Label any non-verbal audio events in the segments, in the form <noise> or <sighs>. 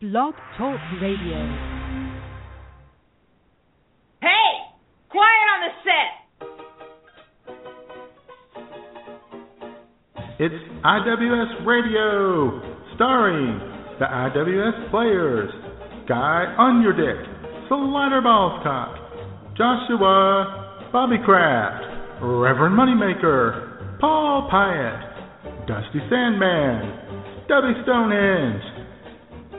Blog Talk Radio. Hey! Quiet on the set! It's IWS Radio, starring the IWS players Guy Underdick, Slyder Balzcock, Joshua Bobby Kraft, Reverend Moneymaker, Paul Pyatt, Dusty Sandman, Debbie Stonehenge,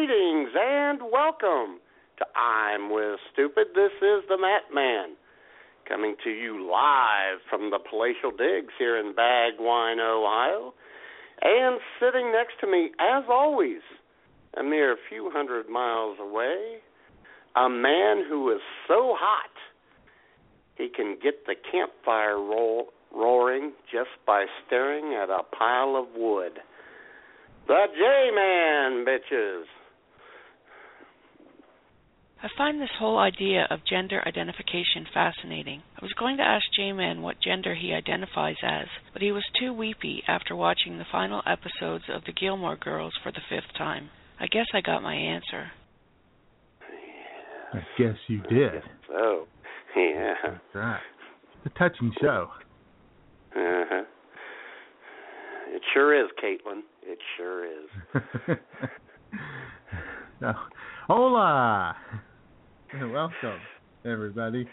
Greetings, and welcome to I'm with Stupid. This is the Matt Man coming to you live from the Palatial Digs here in Bagwine, Ohio. And sitting next to me, as always, a mere few hundred miles away, a man who is so hot he can get the campfire roll, roaring just by staring at a pile of wood. The J Man, bitches. I find this whole idea of gender identification fascinating. I was going to ask J-Man what gender he identifies as, but he was too weepy after watching the final episodes of The Gilmore Girls for the fifth time. I guess I got my answer. I guess you did. So, yeah. That's right. It's a touching show. Uh-huh. It sure is, Caitlin. It sure is. <laughs> so, hola! Welcome, everybody,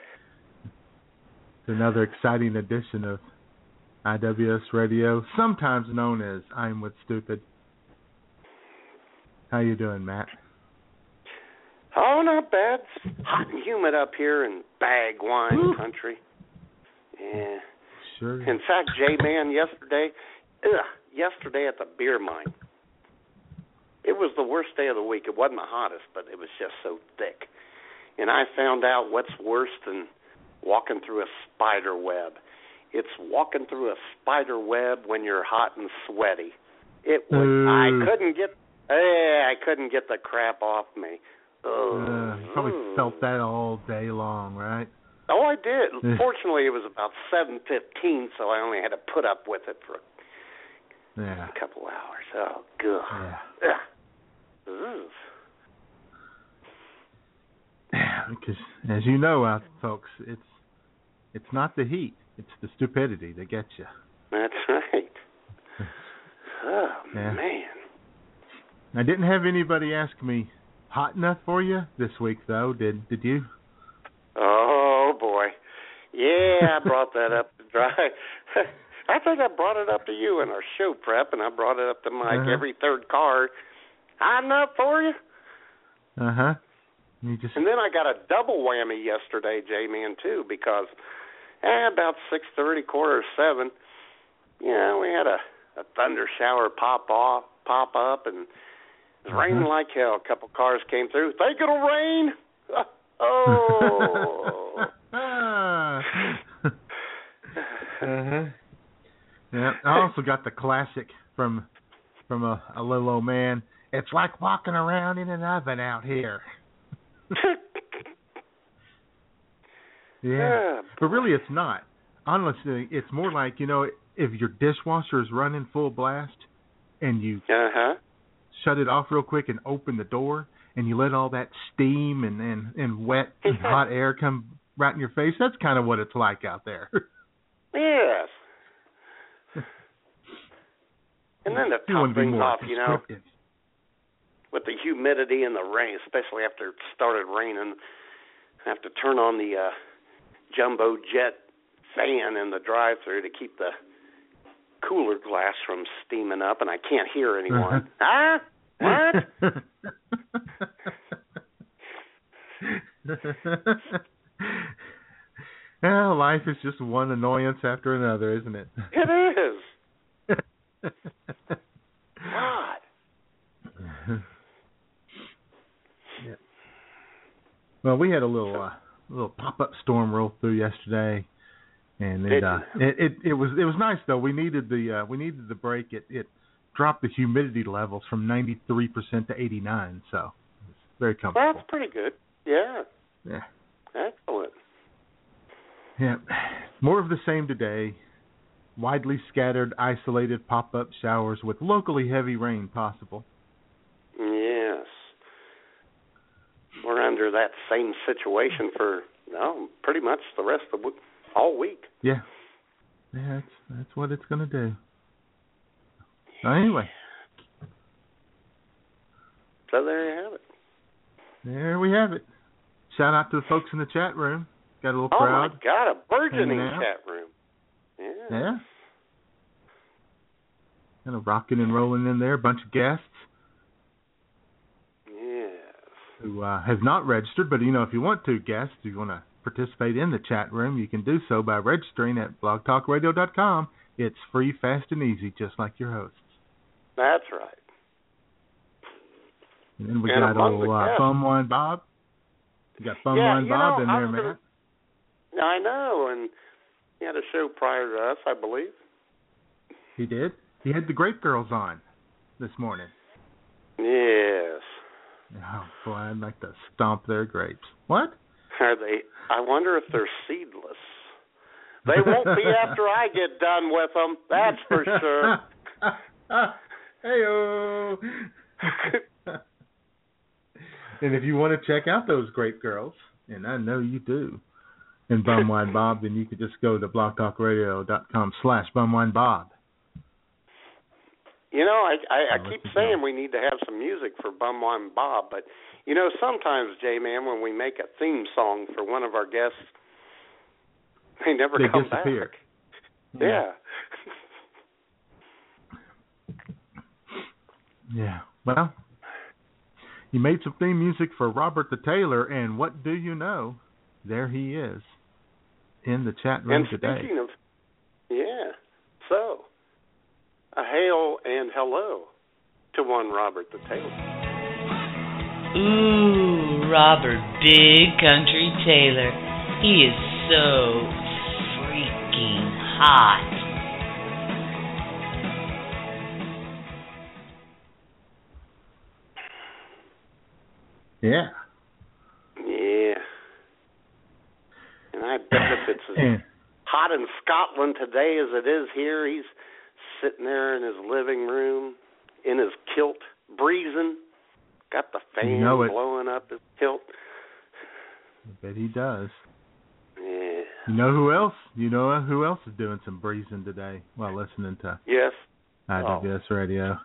to another exciting edition of IWS Radio, sometimes known as I'm with Stupid. How you doing, Matt? Oh, not bad. It's hot and humid up here in Bagwine Ooh. country. Yeah. Sure. In fact, J Man, yesterday, ugh, yesterday at the beer mine, it was the worst day of the week. It wasn't the hottest, but it was just so thick. And I found out what's worse than walking through a spider web. It's walking through a spider web when you're hot and sweaty. It was. Ooh. I couldn't get. Eh, I couldn't get the crap off me. Oh, Uh, you probably felt that all day long, right? Oh, I did. Fortunately, it was about seven fifteen, so I only had to put up with it for Yeah. a couple hours. Oh, good. Yeah. Ugh. <sighs> because as you know, out folks, it's it's not the heat, it's the stupidity that gets you. That's right. <laughs> Oh Yeah. man. I didn't have anybody ask me hot enough for you this week, though. Did did you? Oh boy. Yeah, I brought that up to dry. <laughs> I think I brought it up to you in our show prep, and I brought it up to Mike Uh-huh. every third card. Hot enough for you? Uh huh. Just And then I got a double whammy yesterday, J Man, too, because eh, about six thirty, quarter to seven, you know, we had a, a thunder shower pop off, pop up, and it was Uh-huh. raining like hell. A couple cars came through. Think it'll rain? <laughs> Oh. <laughs> uh huh. Yeah. I <laughs> also got the classic from from a, a little old man. It's like walking around in an oven out here. Yeah. But really, it's not. Honestly, it's more like you know, if your dishwasher is running full blast, and you Uh huh. shut it off real quick and open the door, and you let all that steam and and, and wet and hot air come right in your face. That's kind of what it's like out there. <laughs> Yes. <laughs> And then the top to things off, you know, descriptive. With the humidity and the rain, especially after it started raining, I have to turn on the uh jumbo jet fan in the drive-through to keep the cooler glass from steaming up, and I can't hear anyone. Huh? <laughs> What? <laughs> well, life is just one annoyance after another, isn't it? It is. <laughs> God. yeah. Well, we had a little uh, little pop up storm roll through yesterday, and it, uh, it it it was it was nice though. We needed the uh, we needed the break. It it dropped the humidity levels from 93% to 89, so it's very comfortable. That's pretty good. Yeah. Yeah. Excellent. Yeah. More of the same today. Widely scattered, isolated pop up showers with locally heavy rain possible. Yes. We're under that same situation for no, pretty much the rest of the, all week. Yeah. Yeah, that's that's what it's going to do. So anyway. So there you have it. There we have it. Shout out to the folks in the chat room. Got a little oh crowd. Oh my God, a burgeoning chat room. Yeah. Yeah. Kind of rocking and rolling in there. A bunch of guests Yes. Who uh, have not registered, but you know, if you want to, guests, if you want to participate in the chat room, you can do so by registering at blogtalkradio.com. It's free, fast, and easy, just like your hosts. That's right. And then we And got old uh, guests- Bumwine Bob. You got Bumwine Yeah, you Bob know, in there, man. gonna- I know, and he had a show prior to us, I believe. He did. He had the Grape Girls on this morning. Yes. Oh boy, I'd like to stomp their grapes. What? Are they? I wonder if they're seedless. They won't be <laughs> after I get done with them. That's for sure. <laughs> Heyo. <laughs> and if you want to check out those Grape Girls, and I know you do, and Bumwine Bob, then you could just go to blogtalkradio.com slash Bumwine Bob. You know, I I, I keep saying we need to have some music for Bum Bumwine Bob, but you know, sometimes J Man, when we make a theme song for one of our guests, they never They come disappear. back. Yeah. Yeah. Well, you made some theme music for Robert the Taylor, and what do you know? There he is in the chat room and today. speaking of, yeah, so a hail and hello to one Robert the Taylor. Ooh, Robert Big Country Taylor. He is so freaking hot. Yeah. Yeah. And I bet if it's as hot in Scotland today as it is here, he's sitting there in his living room in his kilt, breezing, got the fan You know blowing up his kilt. I bet he does. Yeah. You know who else? You know who else is doing some breezing today while listening to Yes, IWS oh. Radio?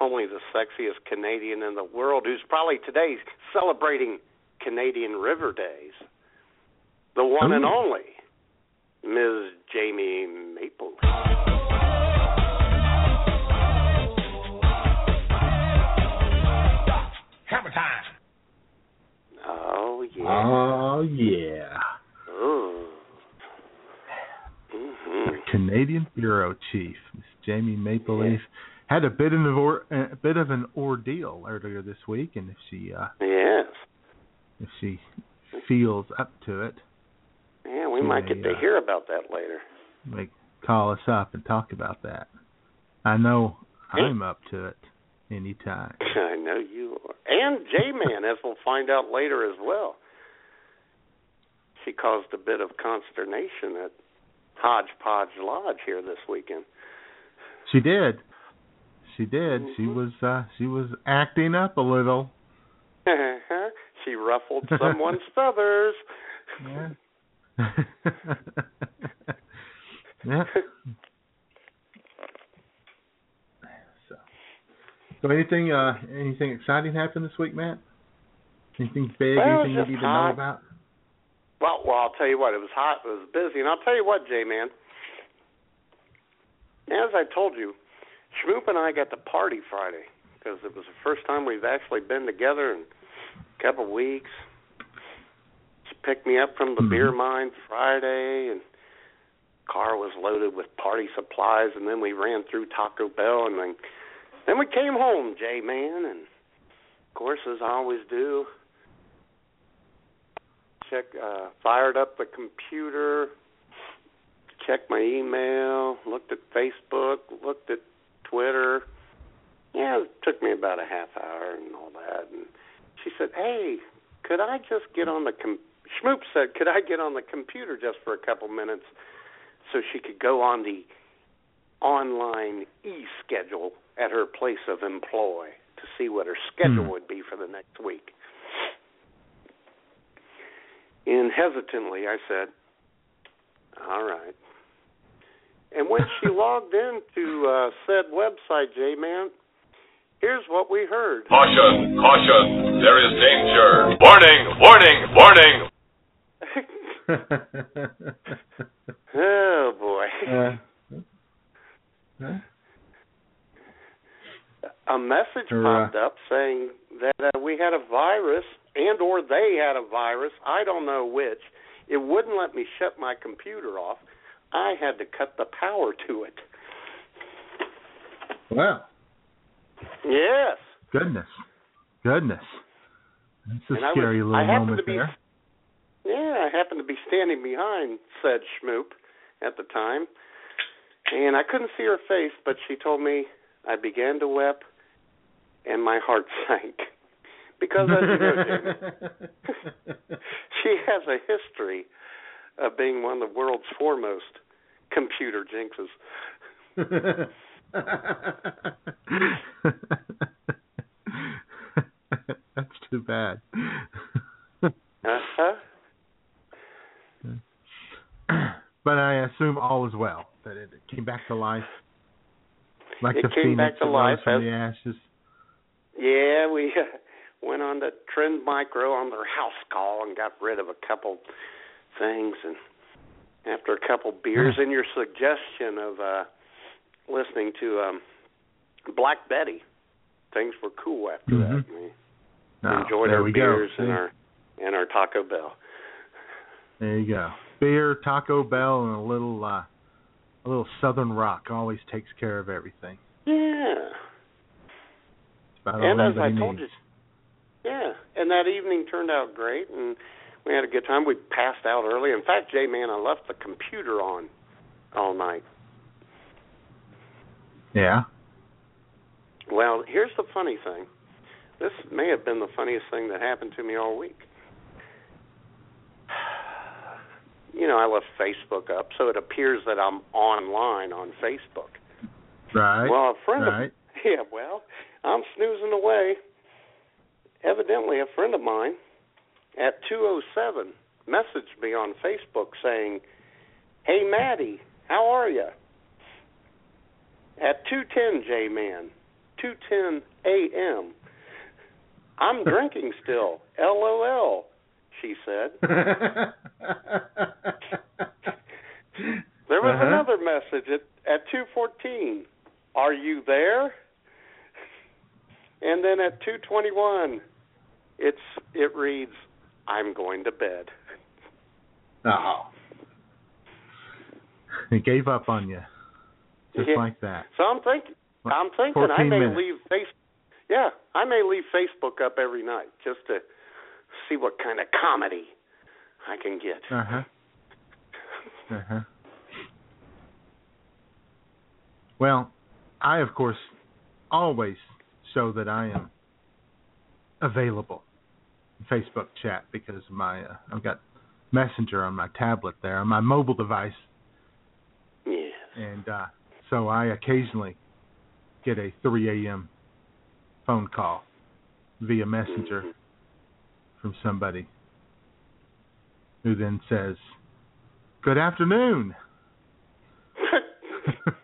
only the sexiest Canadian in the world who's probably today celebrating Canadian River Days. The one and only Ms. Jamie Maple. Hammer time. Oh yeah. Oh yeah. Oh. Mhm. Canadian bureau chief, Miss Jamie Maple Leaf, had a bit of an or, a bit of an ordeal earlier this week, and if she uh, Yes. if she feels up to it, Yeah, we might get to Yeah. hear about that later. may call us up and talk about that. I know I'm up to it anytime. <laughs> I know you are. And J Man, as we'll find out later as well. She caused a bit of consternation at Hodgepodge Lodge here this weekend. She did. She did. She Mhm. was uh she was acting up a little. she ruffled someone's <laughs> feathers. Yeah. <laughs> yeah. So, so anything uh anything exciting happened this week, Matt? Anything big? Well, anything just need to know about? Well, well, I'll tell you what. It was hot. It was busy, and I'll tell you what, J Man. As I told you, Schmoop and I got to party Friday because it was the first time we've actually been together in a couple weeks. She picked me up from the Mhm. beer mine Friday, and car was loaded with party supplies, and then we ran through Taco Bell, and then then we came home, J Man, and of course, as I always do, check, uh, fired up the computer, checked my email, looked at Facebook, looked at Twitter. Yeah, it took me about a half hour and all that. And she said, "Hey, could I just get on the com-? Schmoop said, "Could I get on the computer just for a couple minutes so she could go on the online e-schedule at her place of employ to see what her schedule Hmm. would be for the next week?" And hesitantly, I said, "All right." And when she <laughs> logged into uh, said website, J Man, here's what we heard. Caution, caution, there is danger. Warning, warning, warning. <laughs> oh boy. Uh, huh? A message Or, popped up saying that uh, we had a virus and or they had a virus i don't know which it wouldn't let me shut my computer off i had to cut the power to it wow. yes Goodness. Goodness. That's a And was- scary I little moment be- there. yeah i happened to be standing behind said schmoop at the time and i couldn't see her face but she told me i began to weep and my heart sank <laughs> because as you know Jamie, <laughs> she has a history of being one of the world's foremost computer jinxes. <laughs> That's too bad. Uh-huh. <clears throat> but I assume all is well. That it came back to life. Like It the came phoenix back to life from as- the ashes. Yeah, we <laughs> went on to Trend Micro on their house call and got rid of a couple things and after a couple beers and your suggestion of uh listening to um Black Betty, things were cool after that. Mhm. We Oh, enjoyed our beers go. and our and our Taco Bell. There you go. Beer, Taco Bell, and a little uh, a little Southern Rock always takes care of everything. Yeah. And as I told you, yeah, and that evening turned out great, and we had a good time. We passed out early. In fact, Jay, man, I left the computer on all night. Yeah. Well, here's the funny thing. This may have been the funniest thing that happened to me all week. <sighs> You know, I left Facebook up, so it appears that I'm online on Facebook. Right. Well, a friend right. of <laughs> yeah, well, I'm snoozing away. Evidently, a friend of mine at 207 messaged me on Facebook saying, "Hey, Maddie, how are you?" At 210 J Man, 210 a.m. I'm drinking still. <laughs> LOL, she said. <laughs> There was Uh-huh. another message at at 2:14. Are you there? And then at 2:21, it's it reads, "I'm going to bed." Oh. <laughs> He gave up on you. Just Yeah. like that. So I'm thinking, I'm thinking I may minutes. leave face, yeah, I may leave Facebook up every night just to see what kind of comedy I can get. Uh huh. <laughs> Uh huh. Well, I of course always show that I am available in Facebook chat because my uh, I've got Messenger on my tablet there on my mobile device, Yeah. and uh, so I occasionally get a 3 a.m. phone call via Messenger Mhm. from somebody who then says, "Good afternoon." <laughs>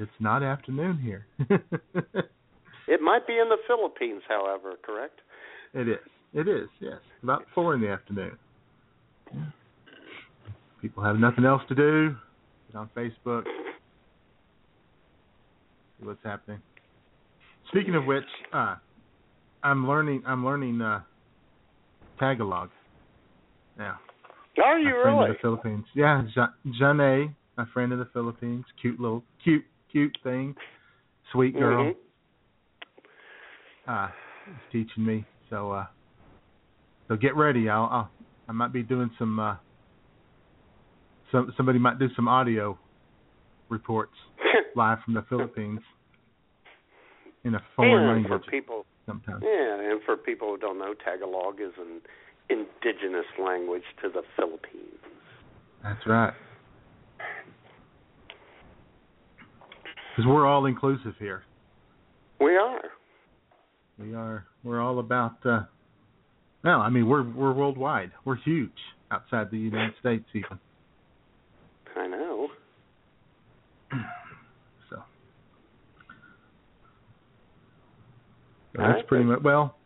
it's not afternoon here. <laughs> it might be in the Philippines, however, correct? it is. It is. Yes, about four in the afternoon. People have nothing else to do. Get on Facebook. See what's happening. Speaking of which, uh, I'm learning. I'm learning uh, Tagalog now. Are you a friend really? of the Philippines. Yeah, Ja- Janae. my friend in the Philippines, cute little, cute, cute thing, sweet girl. Mhm. Uh, is teaching me. So, uh, so get ready. I'll, I'll, I might be doing some. Uh, some somebody might do some audio reports <laughs> live from the Philippines in a foreign and language for people, sometime. yeah, and for people who don't know, Tagalog is an indigenous language to the Philippines. That's right. Because we're all inclusive here. We are. We are. We're all about. Uh, no, I mean we're we're worldwide. We're huge outside the United States even. I know. <clears throat> So. So that's pretty much well.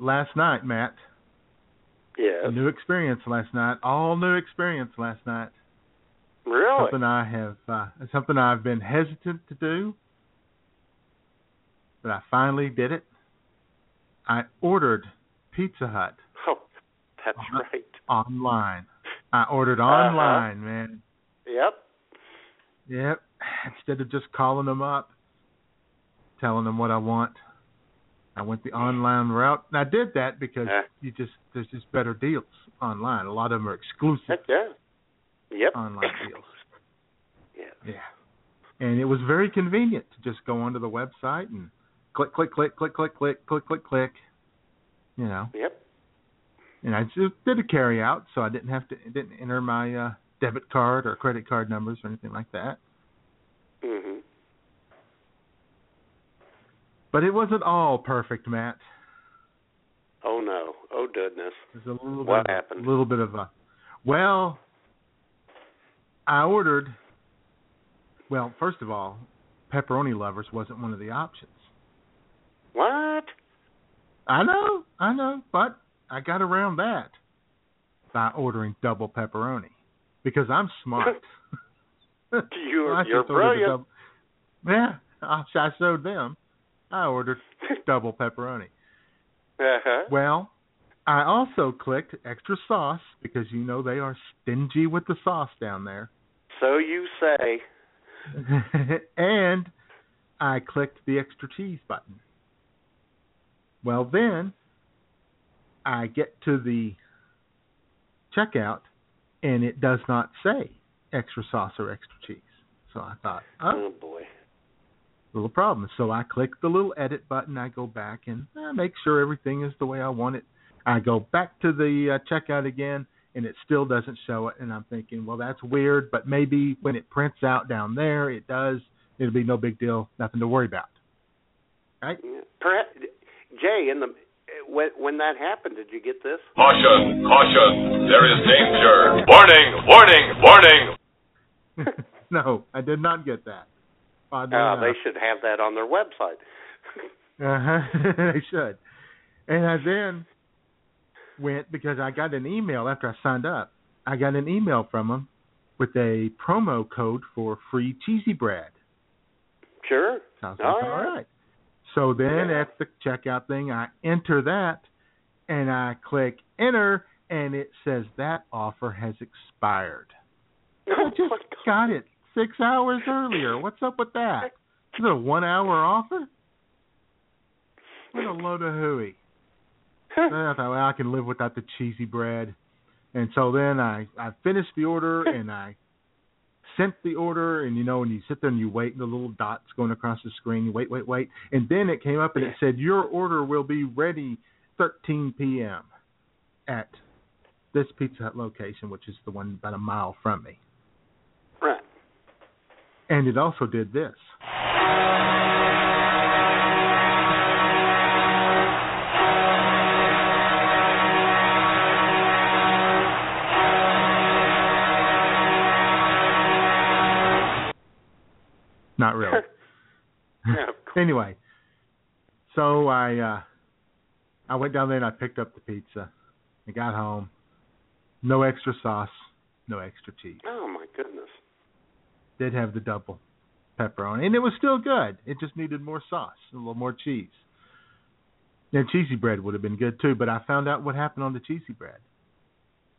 Last night, Matt, Yeah. a new experience last night. All new experience last night. Really? Something I have, uh, something I've been hesitant to do, but I finally did it. I ordered Pizza Hut Oh, that's Uh-huh. right. online. I ordered Uh-huh. online, man. Yep. Yep. Instead of just calling them up, telling them what I want, I went the online route. And I did that because Uh. you just there's just better deals online. A lot of them are exclusive Heck yeah. Yep. online deals. <laughs> Yeah. Yeah. And it was very convenient to just go onto the website and click, click, click, click, click, click, click, click, click. You know, Yep. and I just did a carry out, so I didn't have to didn't enter my uh, debit card or credit card numbers or anything like that. Mhm. But it wasn't all perfect, Matt. Oh no. Oh goodness. There's a little What bit, happened? A little bit of a. Well, I ordered. Well, first of all, pepperoni lovers wasn't one of the options. What? I know, I know, but I got around that by ordering double pepperoni because I'm smart. <laughs> <laughs> You're I you're brilliant. double- yeah, I, I showed them. I ordered <laughs> double pepperoni. uh-huh. Well, I also clicked extra sauce because you know they are stingy with the sauce down there. So you say. <laughs> and I clicked the extra cheese button. Well, then I get to the checkout and it does not say extra sauce or extra cheese. So I thought, oh, Oh boy. little problem. So I click the little edit button. I go back and make sure everything is the way I want it. I go back to the uh, checkout again, and it still doesn't show it. And I'm thinking, well, that's weird, but maybe when it prints out down there, it does. It'll be no big deal, nothing to worry about. Right? Perhaps, Jay, in the when when that happened, did you get this? Caution, caution, there is danger. Warning, warning, warning. <laughs> no, I did not get that. Oddly Uh, they should have that on their website. <laughs> Uh-huh. <laughs> they should. And I then went because I got an email after I signed up. I got an email from them with a promo code for free cheesy bread. Sure. Sounds I was like, All all right. right. So then Yeah. at the checkout thing, I enter that and I click enter, and it says that offer has expired. Oh I Oh just got it six hours earlier. What's up with that? Is it a one hour offer? What a load of hooey. <laughs> I thought, well, I can live without the cheesy bread. And so then I I finished the order <laughs> and I sent the order and you know when you sit there and you wait and the little dots going across the screen, you wait, wait, wait, and then it came up and it said your order will be ready 13 p.m. at this Pizza Hut location, which is the one about a mile from me. Right. And it also did this. Anyway, so I uh I went down there and I picked up the pizza. I got home. No extra sauce, no extra cheese. Oh my goodness. Did have the double pepperoni, and it was still good. It just needed more sauce, a little more cheese. And cheesy bread would have been good too, but I found out what happened on the cheesy bread.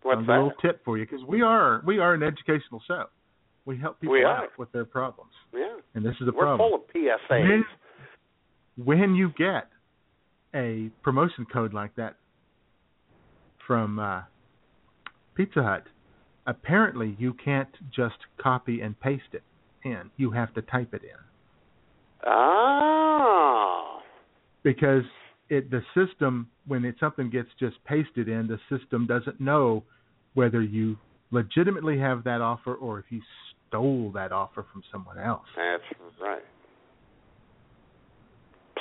What's that? A little tip for you because we are we are an educational show. We help people We out with their problems, Yeah. and this is the We're problem. full of PSAs. When, you get a promotion code like that from uh, Pizza Hut, apparently you can't just copy and paste it in. You have to type it in Ah. because it the system when it something gets just pasted in, the system doesn't know whether you legitimately have that offer or if you stole that offer from someone else. That's right.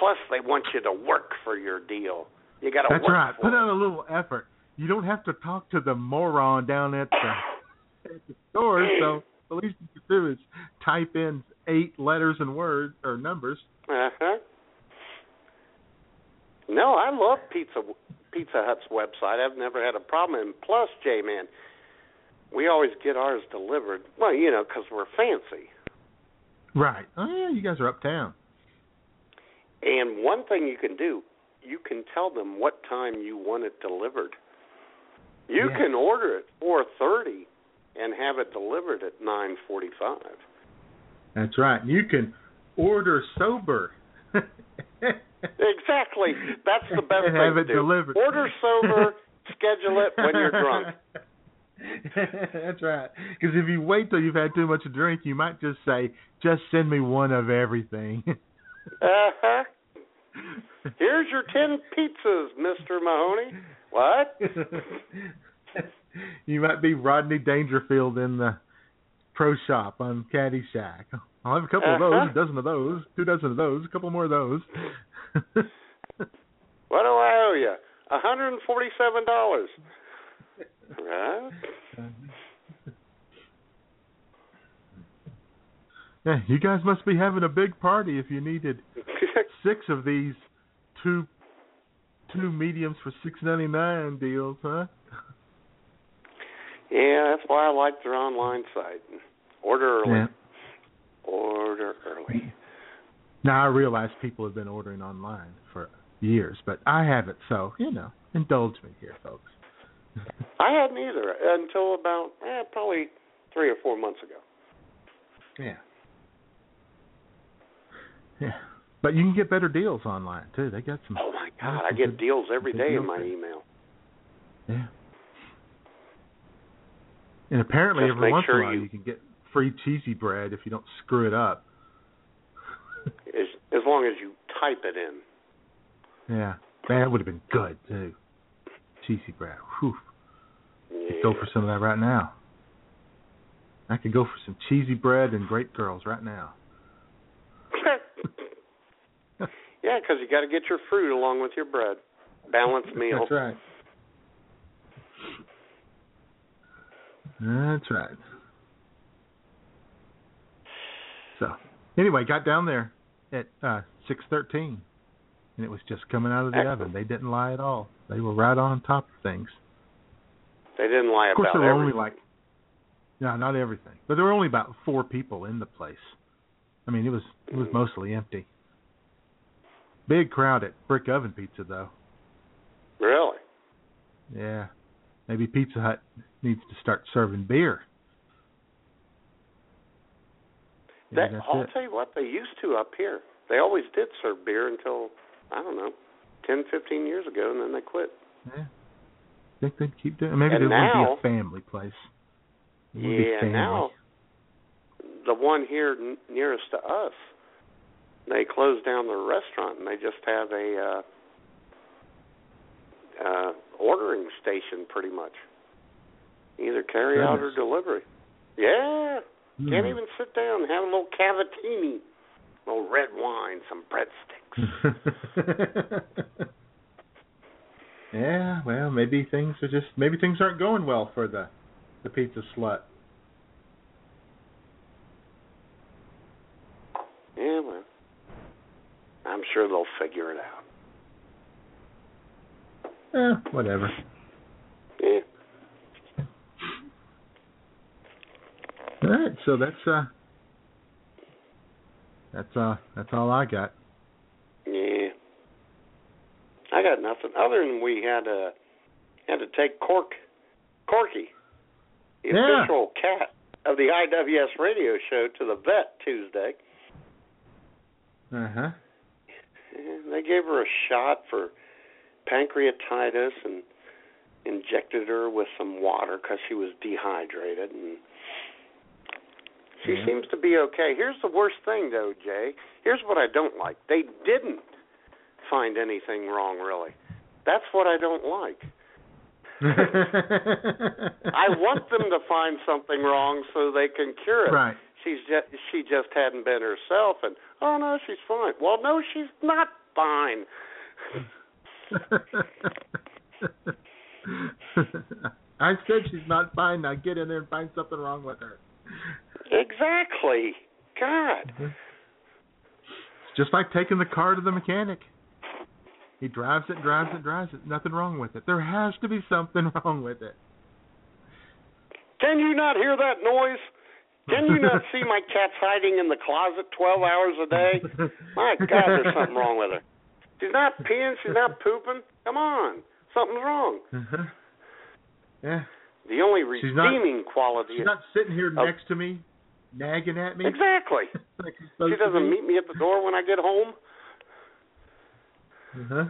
Plus, they want you to work for your deal. You got to That's work right. Put out a little effort. You don't have to talk to the moron down at the, at the store. <laughs> So the least you can do is type in eight letters and words or numbers. Uh huh. No, I love Pizza Pizza Hut's website. I've never had a problem. And plus, J Man, we always get ours delivered. Well, you know, because we're fancy. Right. Oh yeah, you guys are uptown. And one thing you can do, you can tell them what time you want it delivered. You Yeah. can order it 4:30 and have it delivered at 9:45. That's right. You can order sober. <laughs> Exactly. That's the best And thing have to it do. delivered. Order sober, <laughs> schedule it when you're drunk. <laughs> That's right. Because if you wait till you've had too much to drink, you might just say, "Just send me one of everything." Uh-huh. Here's your 10 pizzas, Mr. Mahoney. What? <laughs> you might be Rodney Dangerfield in the pro shop on Caddyshack. I'll have a couple of those, Uh-huh. a dozen of those, two dozen of those, a couple more of those. <laughs> What do I owe you? $147. Right? Yeah, you guys must be having a big party if you needed <laughs> six of these two two mediums for six ninety nine deals, huh? yeah, that's why I like their online site. Order early. Yeah. Order early. Now I realize people have been ordering online for years, but I haven't, so you know, indulge me here, folks. <laughs> I hadn't either until about eh, probably three or four months ago. Yeah. Yeah. But you can get better deals online too. They got some Oh my God, I get deals every day in my email. Yeah. And apparently Just every once sure in a while you- you can get free cheesy bread if you don't screw it up. <laughs> As as long as you type it in. Yeah. That would have been good too. Cheesy bread. Whew. Yeah. Go for some of that right now. I could go for some cheesy bread and Grape Girls right now. Yeah, because you got to get your fruit along with your bread. Balanced meal. That's right. That's right. So, anyway, got down there at uh, six thirteen, and it was just coming out of the Excellent. oven. They didn't lie at all. They were right on top of things. They didn't lie Of course, about there were everything. only like, no, not everything, but there were only about four people in the place. I mean, it was it was mostly empty. Big crowd at Brick Oven Pizza, though. Really? Yeah, maybe Pizza Hut needs to start serving beer. That, I'll it. tell you what, they used to up here. They always did serve beer until, I don't know, ten, fifteen years ago, and then they quit. Yeah. Think they'd keep doing. Maybe And they wouldn't be a family place. It Yeah, family. now the one here n- nearest to us, they closed down the restaurant and they just have a uh, uh, ordering station, pretty much. Either carry out or delivery. Yeah, can't Hmm. even sit down and have a little cavatini, a little red wine, some breadsticks. <laughs> yeah, well, maybe things are just maybe things aren't going well for the the pizza slut. yeah, well, I'm sure they'll figure it out. Eh, whatever. Yeah. All right, so that's uh that's uh that's all I got. Yeah. I got nothing other than we had to had to take Cork Corky, the Yeah. official cat, of the IWS radio show to the vet Tuesday. Uh huh. And they gave her a shot for pancreatitis and injected her with some water because she was dehydrated and she Yeah. seems to be okay. Here's the worst thing though, Jay. Here's what I don't like. They didn't find anything wrong really. That's what I don't like. <laughs> I want them to find something wrong so they can cure it. Right. She's just she just hadn't been herself and oh no, she's fine. Well, no, she's not fine. <laughs> I said she's not fine. Now get in there and find something wrong with her. Exactly. God. It's just like taking the car to the mechanic. He drives it, drives it, drives it. Nothing wrong with it. There has to be something <laughs> wrong with it. Can you not hear that noise? Can you not see my cat's hiding in the closet 12 hours a day? My God, there's something wrong with her. She's not peeing. She's not pooping. Come on. Something's wrong. Uh-huh. Yeah. The only She's not- redeeming quality She's not sitting here Oh. next to me, nagging at me. Exactly. <laughs> like She doesn't meet me at the door when I get home. Uh-huh.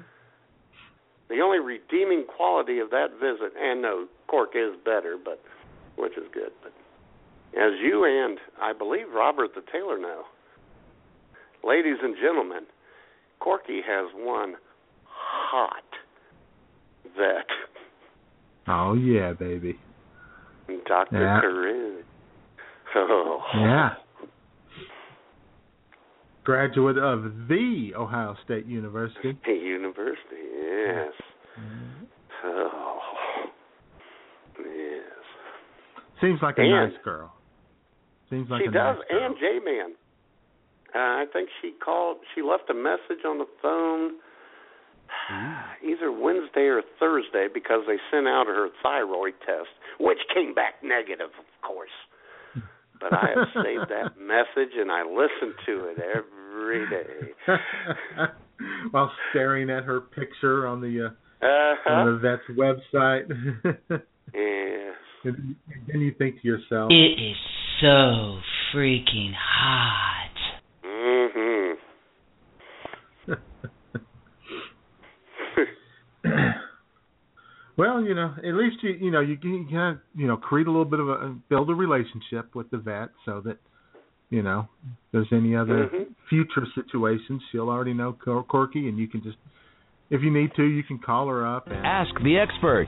The only redeeming quality of that visit, and no, Cork is better, but which is good. But as you and I believe Robert the Taylor know, ladies and gentlemen, Corky has one hot vet, Oh yeah, baby. Doctor Yeah. Corinne. <laughs> Oh, Yeah. Graduate of the Ohio State University. <laughs> University, yes. Mm-hmm. Oh, yes. Seems like a And- nice girl. Seems like she a does, nice and J Man. Uh, I think she called. She left a message on the phone either Wednesday or Thursday because they sent out her thyroid test, which came back negative, of course. <laughs> But I have saved that message and I listen to it every day. <laughs> While staring at her picture on the uh, Uh on the vet's website. <laughs> Yes. and then you think to yourself, It is so freaking hot. Mhm. <laughs> well, you know, at least you you know you can you kind of you know create a little bit of a build a relationship with the vet so that you know if there's any other Mhm. future situations she'll already know Cor- Corky and you can just if you need to you can call her up and Ask the expert.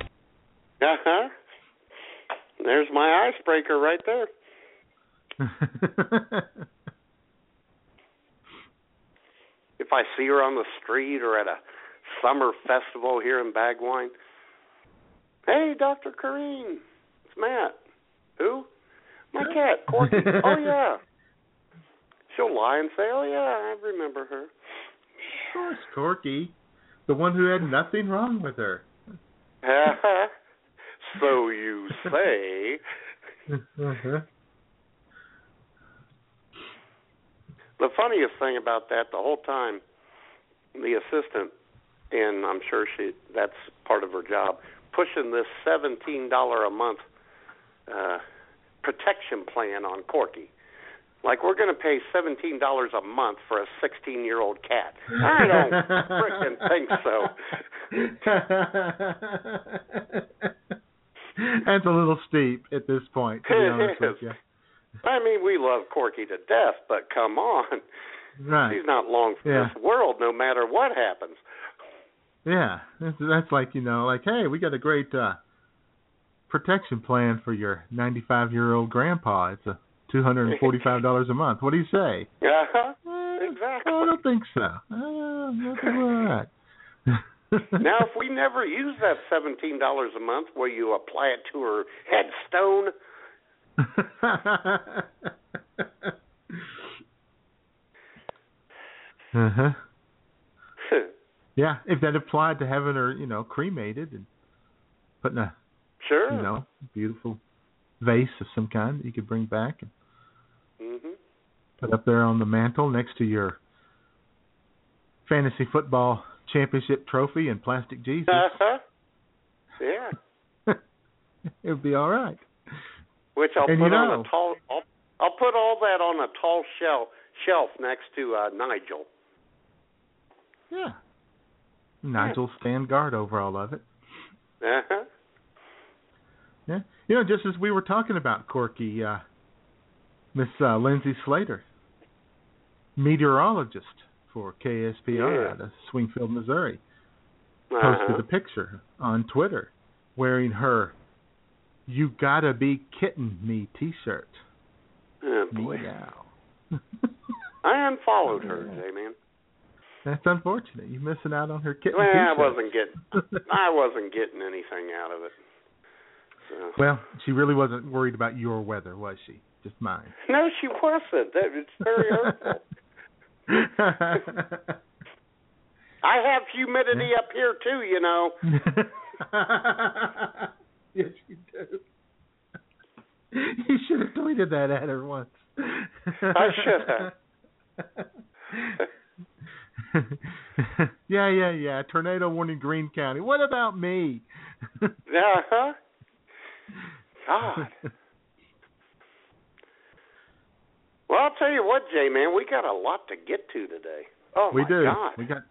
Uh huh. There's my icebreaker right there. <laughs> if I see her on the street or at a summer festival here in Bagwine, hey, Dr. Kareen, it's Matt. Who? My <laughs> cat, Corky. oh, yeah. She'll lie and say, oh, yeah, I remember her. Of course, Corky, the one who had nothing wrong with her. <laughs> so you say. uh-huh. The funniest thing about that, the whole time, the assistant, and I'm sure she that's part of her job, pushing this seventeen dollar a month uh, protection plan on Corky. Like we're going to pay seventeen dollars a month for a sixteen year old cat. I don't frickin' think so. <laughs> That's a little steep at this point, to be honest with you. I mean, we love Corky to death, but come on, Right. she's not long for Yeah. this world, no matter what happens. Yeah, that's, that's like you know, like hey, we got a great uh protection plan for your 95 year old grandpa. It's a two hundred and forty five dollars a month. What do you say? <laughs> Uh-huh. Eh, Exactly. I don't think so. Uh, nothing like. <laughs> Now, if we never use that seventeen dollars a month, will you apply it to her headstone? <laughs> uh huh. <laughs> Yeah, if that applied to having her, you know, cremated and putting a, sure. you know, beautiful vase of some kind that you could bring back and hmm put up there on the mantle next to your fantasy football championship trophy and plastic Jesus. Uh-huh. Yeah. <laughs> it would be all right. Which I'll And put you on a tall. I'll, I'll put all that on a tall shelf shelf next to uh, Nigel. Yeah. Nigel stand guard over all of it. Uh-huh. Yeah. You know, just as we were talking about Corky, uh, Miss uh, Lindsay Slater, meteorologist for KSPR Yeah. out of Swingfield, Missouri, Uh-huh. posted a picture on Twitter wearing her "You Gotta Be Kitten Me" T-shirt. Oh, boy. Meow. <laughs> I unfollowed her, J-Man. That's unfortunate. You're missing out on her kitten Well, I T-shirt. wasn't getting. <laughs> I wasn't getting anything out of it. So. Well, she really wasn't worried about your weather, was she? Just mine. No, she wasn't. That it's very hurtful. <laughs> I have humidity up here too, you know. Yes, you do. You should have tweeted that at her once. I should have. <laughs> yeah, yeah, yeah. Tornado warning, Greene County. What about me? Uh huh. God. Well, I'll tell you what, Jay, man, we got a lot to get to today. Oh we do. God. We got,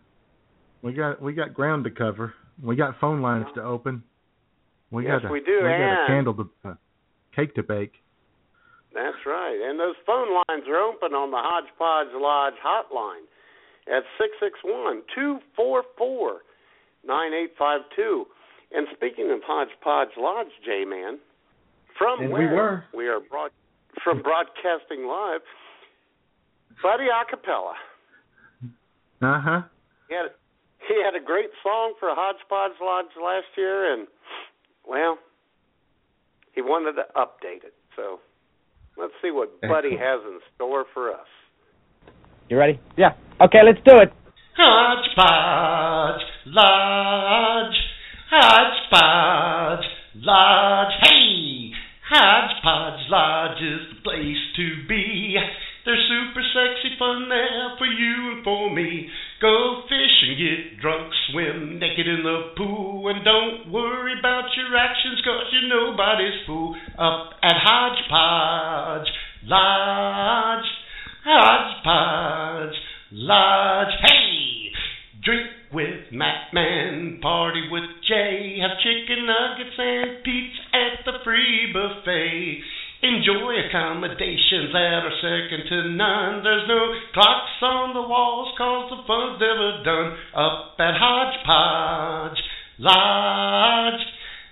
we got, we got ground to cover. We got phone lines to open. We Yes, got a, we do, We got a candle to, uh, cake to bake. That's right. And those phone lines are open on the Hodgepodge Lodge hotline at six six one two four four nine eight five two. And speaking of Hodgepodge Lodge, J Man, from And we where were. we are broad, from broadcasting live, Buddy Acapella. Uh huh. He had he had a great song for Hodgepodge Lodge last year, and well, he wanted to update it. So let's see what Buddy has in store for us. You ready? Yeah. Okay, let's do it. Hodgepodge Lodge, Hodgepodge Lodge. Hey, Hodgepodge Lodge is the place to be. There's super sexy fun there for you and for me. Go fish and get drunk, swim naked in the pool, and don't worry about your actions 'cause you're nobody's fool. Up at Hodgepodge Lodge, Hodgepodge Lodge. Hey, drink with Matt Man, party with Jay, have chicken nuggets and pizza at the free buffet. Enjoy accommodations that are second to none. There's no clocks on the walls, cause the fun's never done. Up at Hodgepodge Lodge,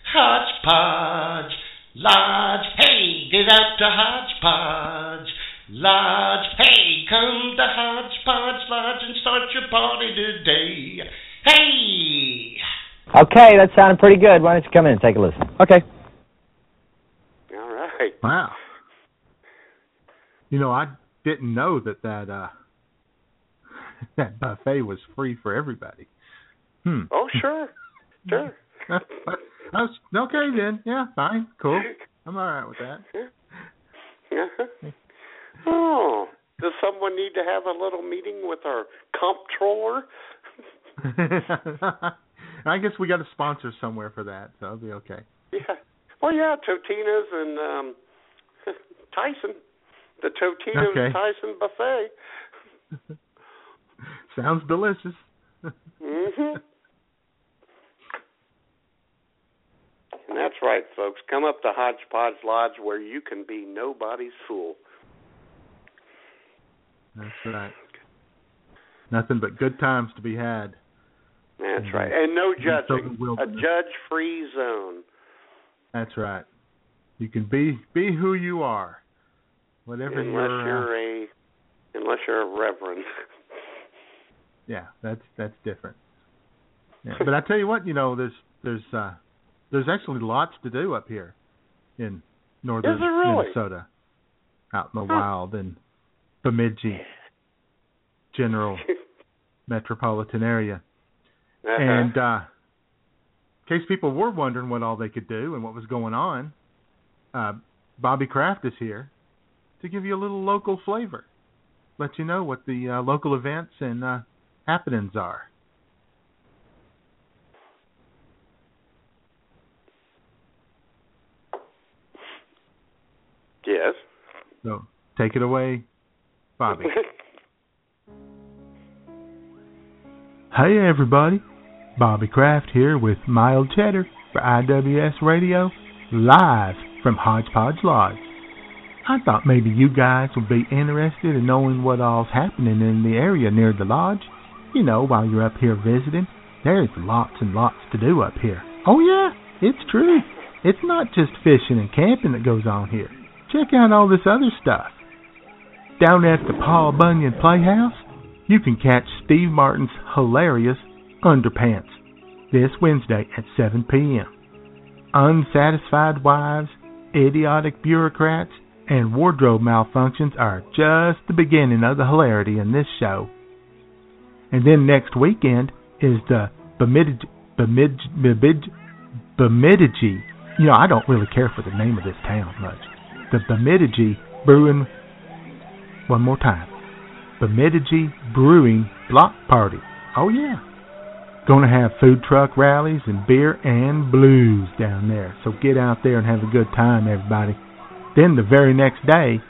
Hodgepodge Lodge. Hey, get out to Hodgepodge Lodge. Hey, come to Hodgepodge Lodge and start your party today. Hey! Okay, that sounded pretty good. Why don't you come in and take a listen? Okay. Right. Wow. You know, I didn't know that that uh <laughs> that buffet was free for everybody. Hmm. Oh, sure, <laughs> sure. <laughs> Okay then. Yeah, fine, cool. I'm all right with that. Uh-huh. Oh, does someone need to have a little meeting with our comptroller? I guess we got a sponsor somewhere for that, so it'll be okay. Yeah. Well, yeah, Totino's and um <laughs> Tyson, the Totino's Okay. Tyson buffet. <laughs> Sounds delicious. <laughs> Mhm. And that's right, folks. Come up to Hodgepodge Lodge where you can be nobody's fool. That's right. Nothing but good times to be had. That's Mhm. right. And no. So judging—a judge-free zone. That's right. You can be be who you are, whatever unless your uh, you're a unless you're a reverend. <laughs> yeah, that's that's different. Yeah, but I tell you what, you know, there's there's uh there's actually lots to do up here in northern really? Minnesota, out in the Huh. wild in Bemidji, <laughs> general <laughs> metropolitan area. Uh-huh. And uh in case people were wondering what all they could do and what was going on, uh Bobby Kraft is here to give you a little local flavor. Let you know what the uh, local events and uh happenings are. Yes. So take it away, Bobby. <laughs> hey everybody, Bobby Kraft here with Mild Cheddar for IWS Radio, live from Hodgepodge Lodge. I thought maybe you guys would be interested in knowing what all's happening in the area near the lodge. You know, while you're up here visiting, there's lots and lots to do up here. Oh yeah, it's true. It's not just fishing and camping that goes on here. Check out all this other stuff. Down at the Paul Bunyan Playhouse, you can catch Steve Martin's hilarious Underpants this Wednesday at 7 p.m. Unsatisfied wives, idiotic bureaucrats, and wardrobe malfunctions are just the beginning of the hilarity in this show. And then next weekend is the Bemidji, Bemidji, Bemidji, Bemidji. You know, I don't really care for the name of this town much. The Bemidji Brewing. One more time. Bemidji Brewing Block Party. Oh yeah. Going to have food truck rallies and beer and blues down there. So get out there and have a good time, everybody. Then the very next day,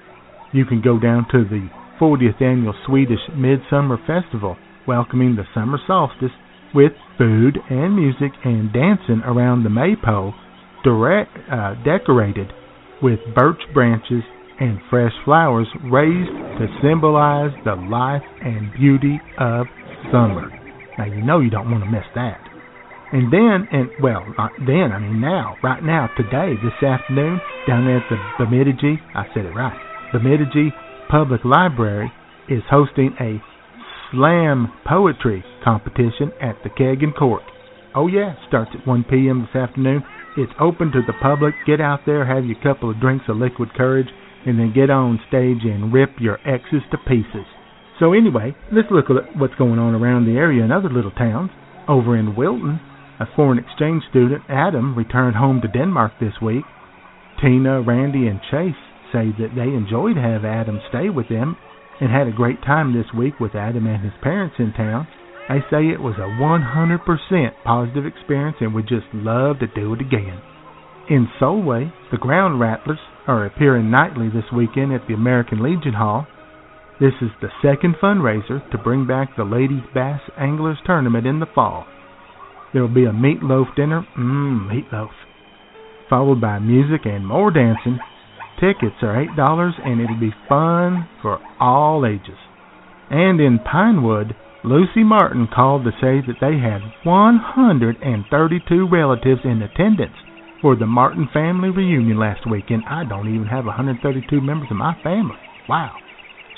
you can go down to the 40th annual Swedish Midsummer Festival, welcoming the summer solstice with food and music and dancing around the maypole, direct, uh, decorated with birch branches and fresh flowers raised to symbolize the life and beauty of summer. Now you know you don't want to miss that. And then, and well, not then, I mean now, right now, today, this afternoon, down at the Bemidji, I said it right, Bemidji Public Library is hosting a slam poetry competition at the Kegan Cork. Oh yeah, starts at 1 p.m. this afternoon. It's open to the public. Get out there, have your couple of drinks of liquid courage, and then get on stage and rip your exes to pieces. So anyway, let's look at what's going on around the area in other little towns. Over in Wilton, a foreign exchange student, Adam, returned home to Denmark this week. Tina, Randy, and Chase say that they enjoyed having Adam stay with them and had a great time this week with Adam and his parents in town. They say it was a 100% positive experience and would just love to do it again. In Solway, the Ground Rattlers are appearing nightly this weekend at the American Legion Hall. This is the second fundraiser to bring back the Ladies Bass Anglers Tournament in the fall. There will be a meatloaf dinner, mmm, meatloaf, followed by music and more dancing. Tickets are $8 and it'll be fun for all ages. And in Pinewood, Lucy Martin called to say that they had 132 relatives in attendance for the Martin family reunion last weekend. I don't even have 132 members of my family. Wow.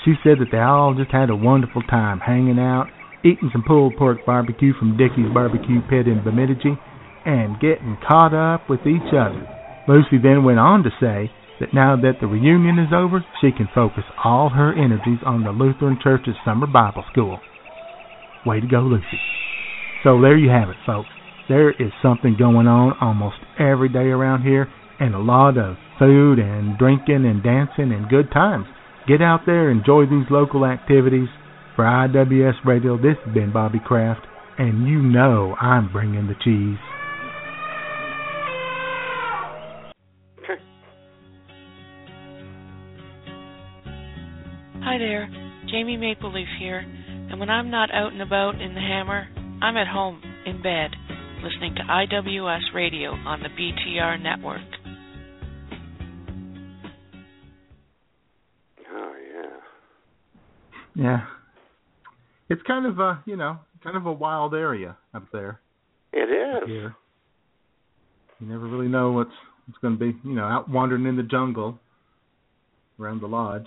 She said that they all just had a wonderful time hanging out, eating some pulled pork barbecue from Dickey's Barbecue Pit in Bemidji, and getting caught up with each other. Lucy then went on to say that now that the reunion is over, she can focus all her energies on the Lutheran Church's summer Bible school. Way to go, Lucy. So there you have it, folks. There is something going on almost every day around here, and a lot of food and drinking and dancing and good times. Get out there, enjoy these local activities. For IWS Radio, this has been Bobby Kraft, and you know I'm bringing the cheese. Hi there, Jamie Maple Leaf here, and when I'm not out and about in the hammer, I'm at home in bed listening to IWS Radio on the BTR network. Yeah. It's kind of a, you know, kind of a wild area up there. It is. Yeah. You never really know what's what's going to be, you know, out wandering in the jungle around the lodge.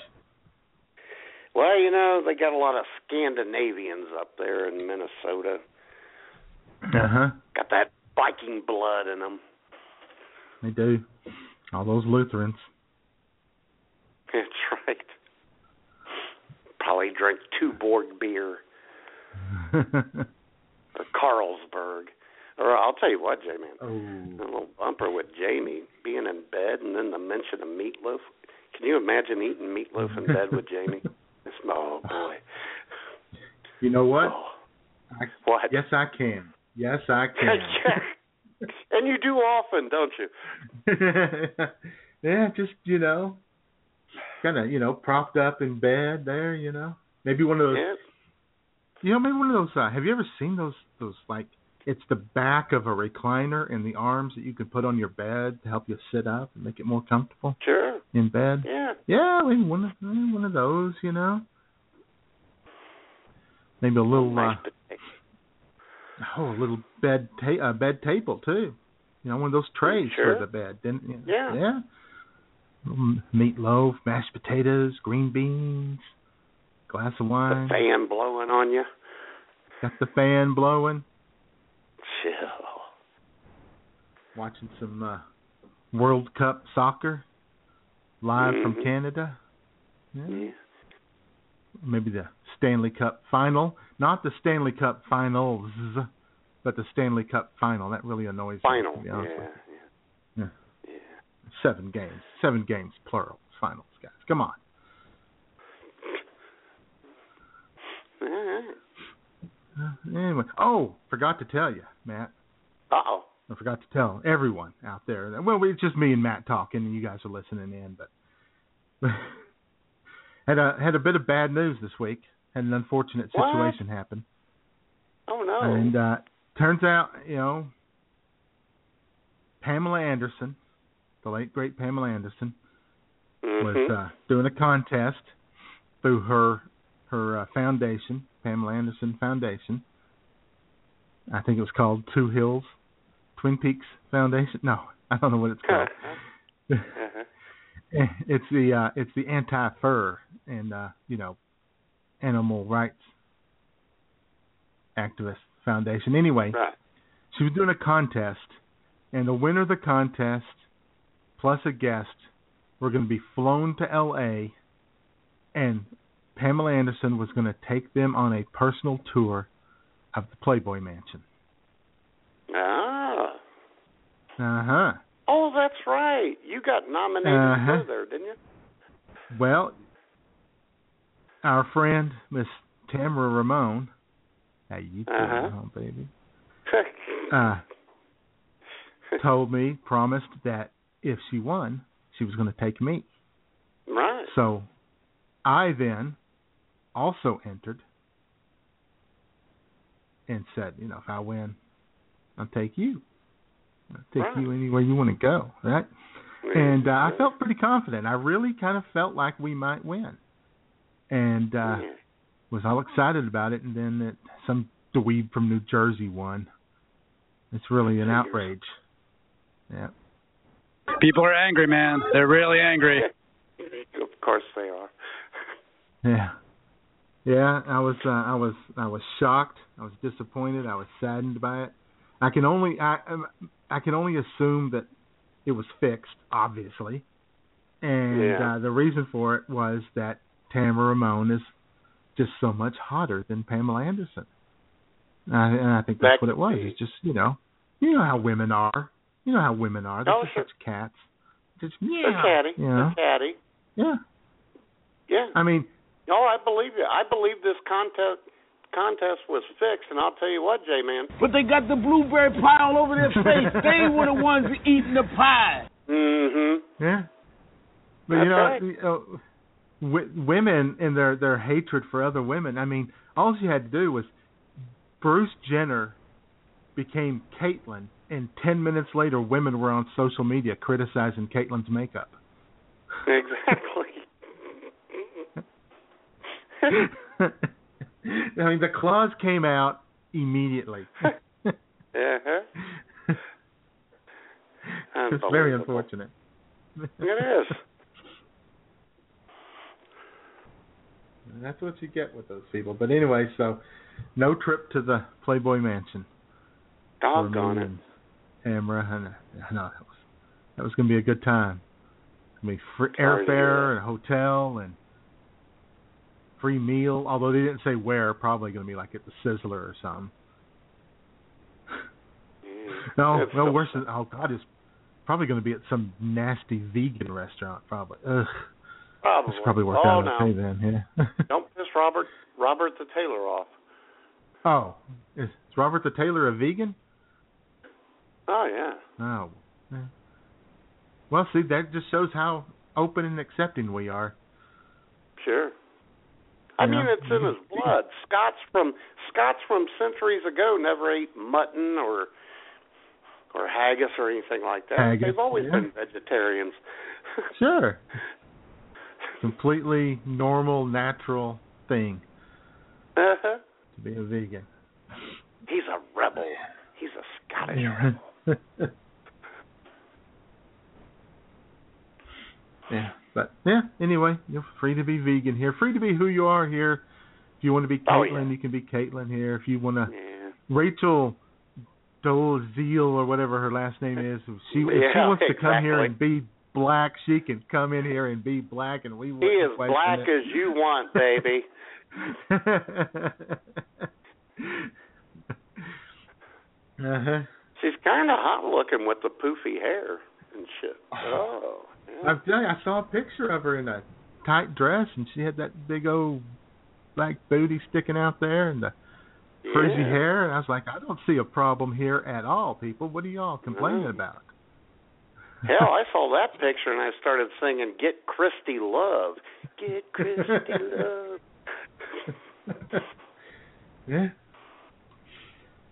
Well, you know, they got a lot of Scandinavians up there in Minnesota. Uh huh. Got that Viking blood in them. They do. All those Lutherans. <laughs> That's right. Probably drink Tuborg beer <laughs> or Carlsberg. Or I'll tell you what, J man. oh. A little bumper with Jamie being in bed and then the mention of meatloaf. Can you imagine eating meatloaf in bed with Jamie? <laughs> It's, oh boy. You know what? Oh, I, what? yes, I can. Yes, I <laughs> can. and you do often, don't you? yeah, just you know, kind of you know propped up in bed there. You know, maybe one of those. Yeah. You know, maybe one of those. Uh, have you ever seen those? Those like it's the back of a recliner and the arms that you can put on your bed to help you sit up and make it more comfortable Sure. in bed. Yeah. Yeah, maybe one of maybe one of those. You know, maybe a little. Uh, Nice potato. oh, a little bed ta- uh, bed table too. You know, one of those trays Sure. for the bed. Didn't you? Yeah. Yeah. Little meatloaf, mashed potatoes, green beans, glass of The wine. fan blowing on you. Got the fan blowing. Chill. Watching some uh, World Cup soccer live from Mhm. Canada. Yeah. Yeah. Maybe the Stanley Cup final, not the Stanley Cup finals, but the Stanley Cup final. That really annoys Final. me. Honest Yeah. with you. Yeah. Yeah. Yeah. Seven games. Seven games plural. Finals, guys. Come on. Right. Uh, anyway, oh, forgot to tell you, Matt. Uh oh. I forgot to tell everyone out there. that- Well, it's just me and Matt talking, and you guys are listening in. But <laughs> had a had a bit of bad news this week. Had an unfortunate What? situation happen, Oh no. and uh turns out, you know, Pamela Anderson, the late great Pamela Anderson, was Mhm. uh, doing a contest through her her uh, foundation, Pamela Anderson Foundation. I think it was called Two Hills Twin Peaks Foundation. No, I don't know what it's called. <laughs> Uh-huh. <laughs> it's the uh, it's the anti fur and uh, you know animal rights activist foundation. Anyway, Right. she was doing a contest, and the winner of the contest plus a guest. We're going to be flown to L.A. and Pamela Anderson was going to take them on a personal tour of the Playboy Mansion. Ah. Uh huh. Oh, that's right. You got nominated Uh-huh. there, didn't you? Well, our friend Miss Tamara Ramon, how you Uh-huh. huh, baby? <laughs> Uh, told me, promised that if she won, she was going to take me. right. So, I then also entered and said, you know, if I win, I'll take you. I'll take Right. you anywhere you want to go, right? And uh, I felt pretty confident. I really kind of felt like we might win, and uh, Yeah. was all excited about it. And then it, some dweeb from New Jersey won. It's really an outrage. Yeah. People are angry, man. They're really angry. <laughs> Of course they are. <laughs> Yeah. Yeah, I was uh, I was I was shocked. I was disappointed. I was saddened by it. I can only I um, I can only assume that it was fixed, obviously. And Yeah. uh, the reason for it was that Tamara Ramon is just so much hotter than Pamela Anderson. Uh, and I think that's That what it was. be. It's just, you know, you know how women are. You know how women are. They're Oh, just sure. such cats. Just yeah. They're catty. You know? They're catty. Yeah. Yeah. I mean, No, I believe it. I believe this contest contest was fixed, and I'll tell you what, J man. But they got the blueberry pie all over their face. <laughs> they were the ones eating the pie. Mm-hmm. Yeah. But That's you know, right. you know, w- women and their their hatred for other women. I mean, all she had to do was Bruce Jenner became Caitlyn, and ten minutes later, women were on social media criticizing Caitlyn's makeup. Exactly. <laughs> I mean, the claws came out immediately. <laughs> uh-huh. it's very unfortunate. It is. That's what you get with those people. But anyway, so no trip to the Playboy Mansion. Doggone it. Tamara, and I know that was that was going to be a good time. I mean, free Sorry to hear airfare and hotel and free meal. Although they didn't say where, probably going to be like at the Sizzler or something. Mm. No, no so- worse than oh god, it's probably going to be at some nasty vegan restaurant. Probably. Ugh, Probably. that's probably worked oh, out no. okay then. Yeah. <laughs> Don't piss Robert Robert the Taylor off. oh, is, is Robert the Taylor a vegan? Oh yeah. Oh. yeah. Well, see, that just shows how open and accepting we are. Sure. I Yeah. mean, it's in his blood. Scots from Scots from centuries ago never ate mutton or or haggis or anything like that. Haggis, They've always yeah. been vegetarians. <laughs> Sure. Completely normal, natural thing uh-huh. to be a vegan. He's a rebel. He's a Scottish Yeah. <laughs> yeah, but yeah. Anyway, you're free to be vegan here. Free to be who you are here. If you want to be Oh, Caitlyn, yeah. you can be Caitlyn here. If you want to, Yeah. Rachel Dolezal or whatever her last name is, if she if she Yeah, wants to come here and be black, she can come in here and be black, and we wouldn't is question black it. as you want, baby. <laughs> <laughs> uh-huh. She's kind of hot looking with the poofy hair and shit. Oh. Yeah. I'm telling you, I saw a picture of her in a tight dress, and she had that big old black booty sticking out there, and the frizzy Yeah. hair. And I was like, I don't see a problem here at all, people. What are y'all complaining No. about? Hell, I <laughs> saw that picture and I started singing "Get Christie Love." Get Christie Love. <laughs> yeah,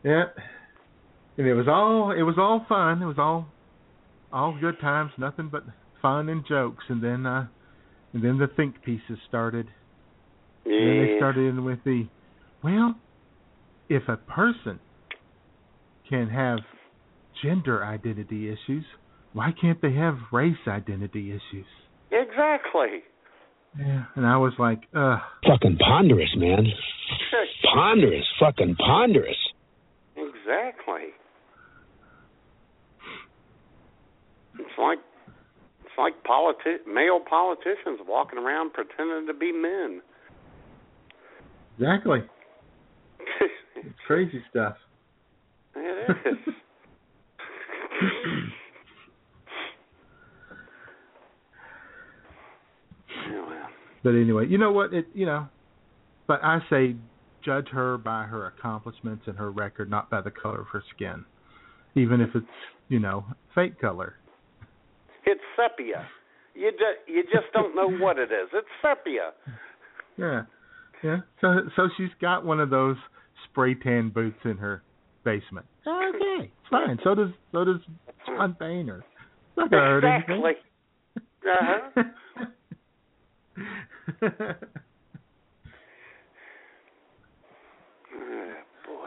yeah. And it was all it was all fun. It was all all good times, nothing but fun and jokes. And then uh and then the think pieces started. And then they started in with the, well, if a person can have gender identity issues, why can't they have race identity issues? Exactly. Yeah. And I was like, uh, Fucking ponderous, man. <laughs> Ponderous. Fucking ponderous. Exactly. It's like it's like politi- male politicians walking around pretending to be men. exactly. <laughs> It's crazy stuff. it <laughs> is. But anyway, you know what? It you know, but I say judge her by her accomplishments and her record, not by the color of her skin, even if it's you know fake color. It's sepia. You ju- you just don't know what it is. It's sepia. Yeah, yeah. So so she's got one of those spray tan boots in her basement. Okay, fine. So does so does John Boehner. It's not gonna hurt anything. Exactly. Uh-huh. Oh, <laughs>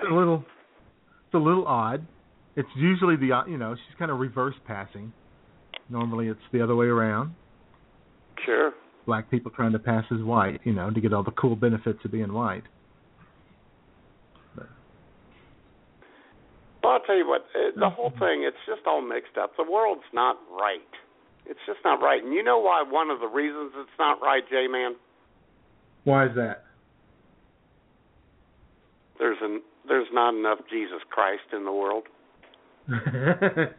It's a little it's a little odd. It's usually the uh, you know she's kind of reverse passing. Normally it's the other way around. Sure. Black people trying to pass as white, you know, to get all the cool benefits of being white. Well, I'll tell you what, uh, the whole thing, it's just all mixed up. The world's not right. It's just not right. And you know why one of the reasons it's not right, J Man? Why is that? There's an there's not enough Jesus Christ in the world. <laughs>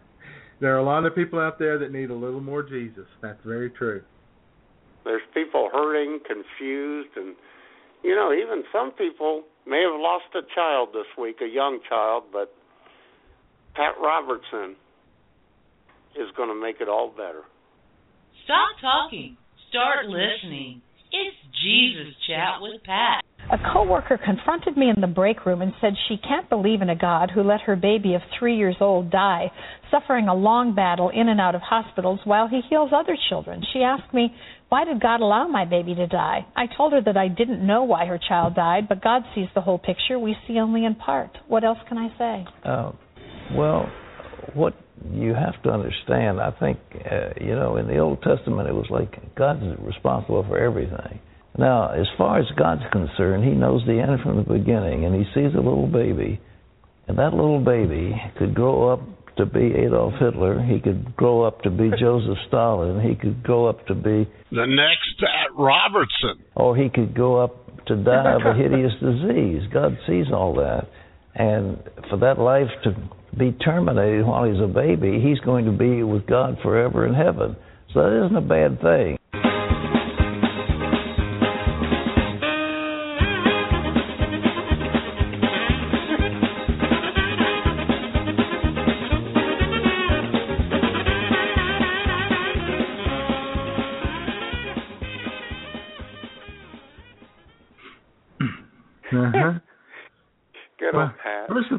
there are a lot of people out there that need a little more Jesus. That's very true. There's people hurting, confused, and you know, even some people may have lost a child this week, a young child, but Pat Robertson is going to make it all better. Stop talking. Start listening. It's Jesus Chat with Pat. A coworker confronted me in the break room and said she can't believe in a God who let her baby of three years old die, suffering a long battle in and out of hospitals while he heals other children. She asked me, Why did God allow my baby to die? I told her that I didn't know why her child died, but God sees the whole picture. We see only in part. What else can I say? Uh, well, what you have to understand, I think, uh, you know, in the Old Testament, it was like God's responsible for everything. Now, as far as God's concerned, He knows the end from the beginning, and He sees a little baby, and that little baby could grow up to be Adolf Hitler. He could grow up to be <laughs> Joseph Stalin. He could grow up to be, The next Pat Robertson. or he could go up to die of a hideous <laughs> disease. God sees all that, and for that life to be terminated while he's a baby, he's going to be with God forever in heaven. So that isn't a bad thing.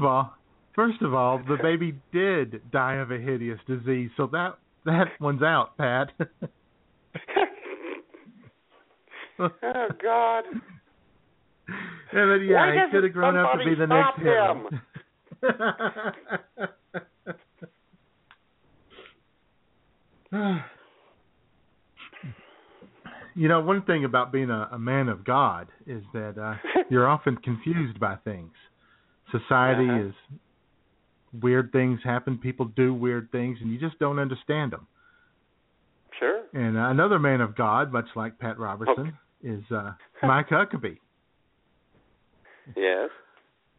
Of all, first of all, the baby did die of a hideous disease, so that that one's out, Pat. <laughs> oh God. Yeah, but yeah, Why he could have grown up to be the next Hitler. <sighs> you know, one thing about being a, a man of God is that uh, you're often confused by things. Society Uh-huh. is weird things happen, people do weird things, and you just don't understand them. Sure. And uh, another man of God, much like Pat Robertson, is uh, <laughs> Mike Huckabee. Yes.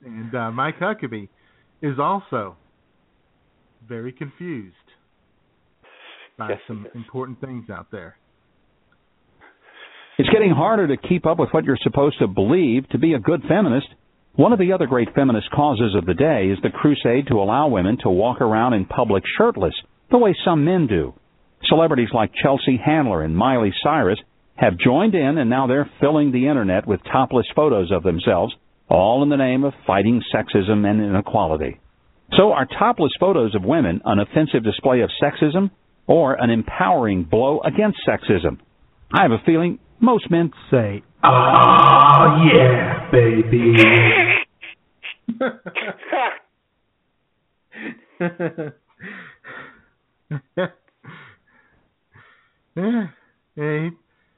And uh, Mike Huckabee is also very confused by Yes, some he important things out there. It's getting harder to keep up with what you're supposed to believe to be a good feminist. One of the other great feminist causes of the day is the crusade to allow women to walk around in public shirtless, the way some men do. Celebrities like Chelsea Handler and Miley Cyrus have joined in and now they're filling the internet with topless photos of themselves, all in the name of fighting sexism and inequality. So are topless photos of women an offensive display of sexism or an empowering blow against sexism? I have a feeling most men say, Oh, yeah, baby. <laughs> yeah, yeah,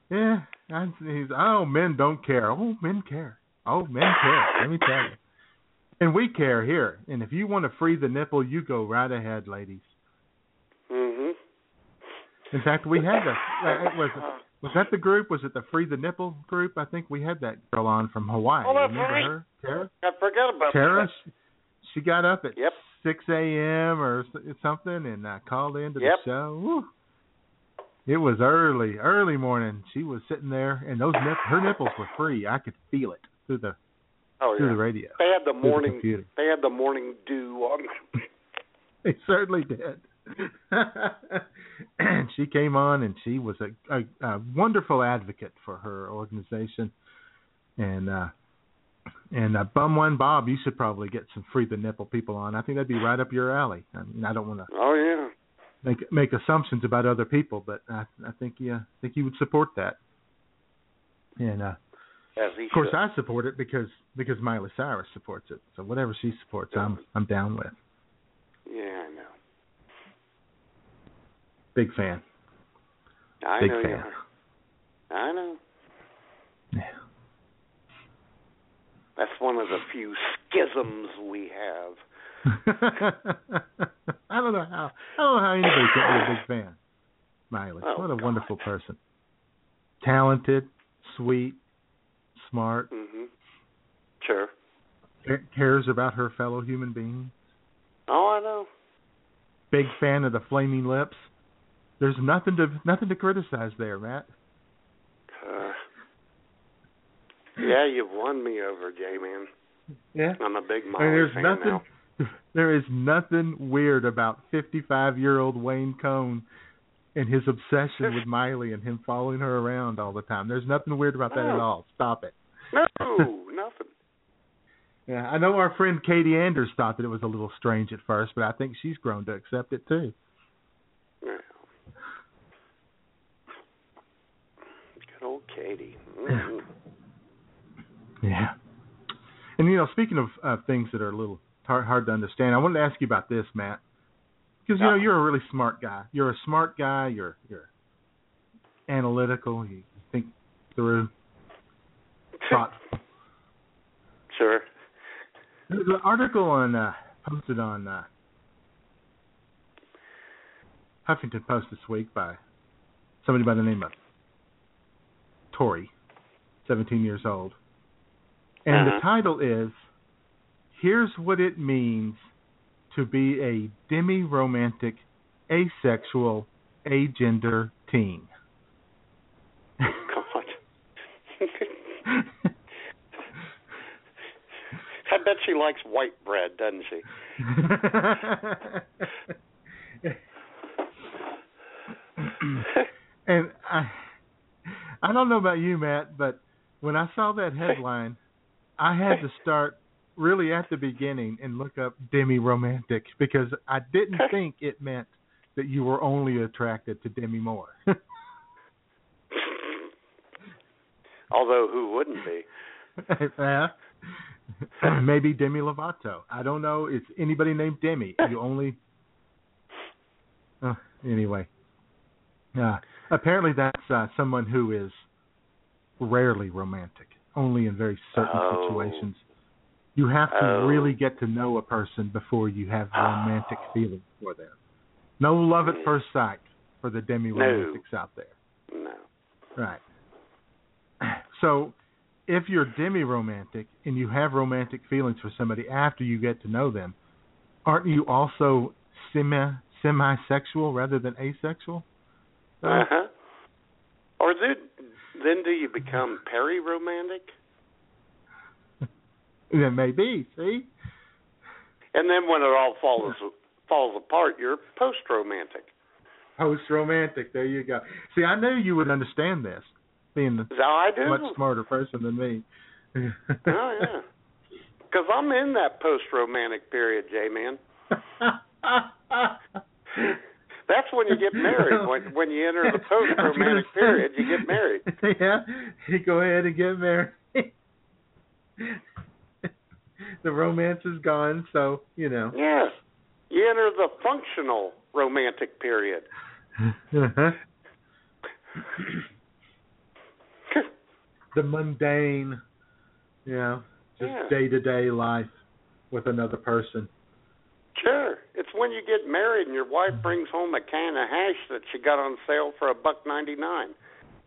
yeah. I, he's, oh, men don't care. Oh, men care. Oh, men care. Let me tell you. And we care here. And if you want to free the nipple, you go right ahead, ladies. Mhm. In fact, we had that. Uh, it was was that the group? Was it the Free the Nipple group? I think we had that girl on from Hawaii. Oh, that's Remember right. her, Tara? I forgot about Tara, that. she, she got up at Yep. 6 a.m. or something and uh, called into Yep. the show. Woo. It was early, early morning. She was sitting there, and those nip- her nipples were free. I could feel it through the Oh through yeah. the radio. They had the through the morning. They had the morning dew on. <laughs> They certainly did. And <laughs> she came on, and she was a, a, a wonderful advocate for her organization. And uh and uh, Bum One Bob, you should probably get some free the nipple people on. I think that'd be right up your alley. I mean, I don't want to Oh yeah. make make assumptions about other people, but I I think you I think you would support that. And uh of course should. I support it because because Miley Cyrus supports it. So whatever she supports, I'm I'm down with. Yeah, I know. Big fan. I Big know you fan. are. I know. Yeah. That's one of the few schisms we have. <laughs> I don't know how I don't know how anybody can be a big fan. Miley, Oh, what a God. wonderful person. Talented, sweet, smart, Mhm. Sure. ca- cares about her fellow human beings. Oh, I know. Big fan of the flaming lips. There's nothing to nothing to criticize there, Matt. Uh, yeah, you've won me over, J man. Yeah. I'm a big Miley there's fan nothing now. <laughs> there is nothing weird about 55-year-old Wayne Coyne and his obsession with <laughs> Miley and him following her around all the time. There's nothing weird about that at all. Stop it. No, <laughs> nothing. Yeah, I know our friend Katie Anders thought that it was a little strange at first, but I think she's grown to accept it too. Yeah. Good old Katie. Mhm. Yeah. And you know, speaking of uh, things that are a little hard, hard to understand, I wanted to ask you about this, Matt, because you know you're a really smart guy. You're a smart guy. You're you're analytical. You think through, thoughtful. <laughs> Sure. There's an article on uh, posted on uh, Huffington Post this week by somebody by the name of Tori, 17 years old, and Uh-huh. the title is "Here's What It Means to Be a Demi-Romantic, Asexual, Agender Teen." God. <laughs> I bet she likes white bread, doesn't she? <laughs> and I I don't know about you, Matt, but when I saw that headline, I had to start really at the beginning and look up demi romantic because I didn't <laughs> think it meant that you were only attracted to Demi Moore. <laughs> Although who wouldn't be? yeah. <laughs> <clears throat> Maybe Demi Lovato. I don't know. It's anybody named Demi. You only. Uh, anyway. Uh, apparently, that's uh, someone who is rarely romantic, only in very certain Oh. situations. You have to Oh. really get to know a person before you have romantic feelings for them. No love at first sight for the demi romantics out there. No. Right. <clears throat> So, if you're demi romantic and you have romantic feelings for somebody after you get to know them, aren't you also semi semi sexual rather than asexual? Uh huh. Or then, then do you become peri-romantic? <laughs> Then maybe. See? And then when it all falls falls apart, you're post-romantic. Post romantic. There you go. See, I knew you would understand this, being Is that how I a much smarter person than me. <laughs> Oh yeah. Because I'm in that post-romantic period, J-man. <laughs> That's when you get married. <laughs> When when you enter the post-romantic <laughs> period, you get married. <laughs> yeah, you go ahead and get married. the romance is gone, so you know. Yes. You enter the functional romantic period. Uh-huh. the mundane, you know, just day to day life with another person. Sure. It's when you get married and your wife brings home a can of hash that she got on sale for a buck ninety nine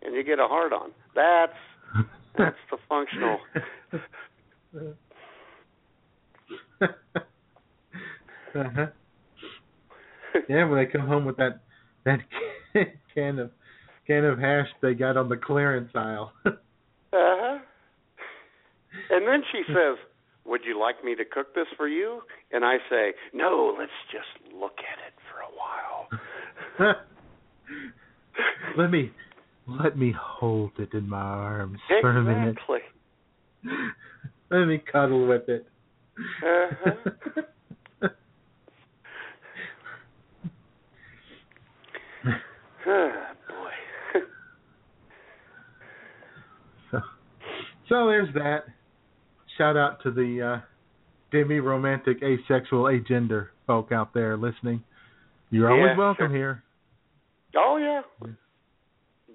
and you get a hard on. That's that's the functional <laughs> uh-huh. Yeah, when they come home with that that <laughs> can of can of hash they got on the clearance aisle. <laughs> Uh-huh. And then she says, "Would you like me to cook this for you?" And I say, "No, let's just look at it for a while." <laughs> let me let me hold it in my arms for a minute. <laughs> Let me cuddle with it. Uh-huh. oh, <laughs> boy. So, so there's that. Shout out to the uh, demi romantic, asexual, agender folk out there listening. You're always welcome sure. here. Oh yeah.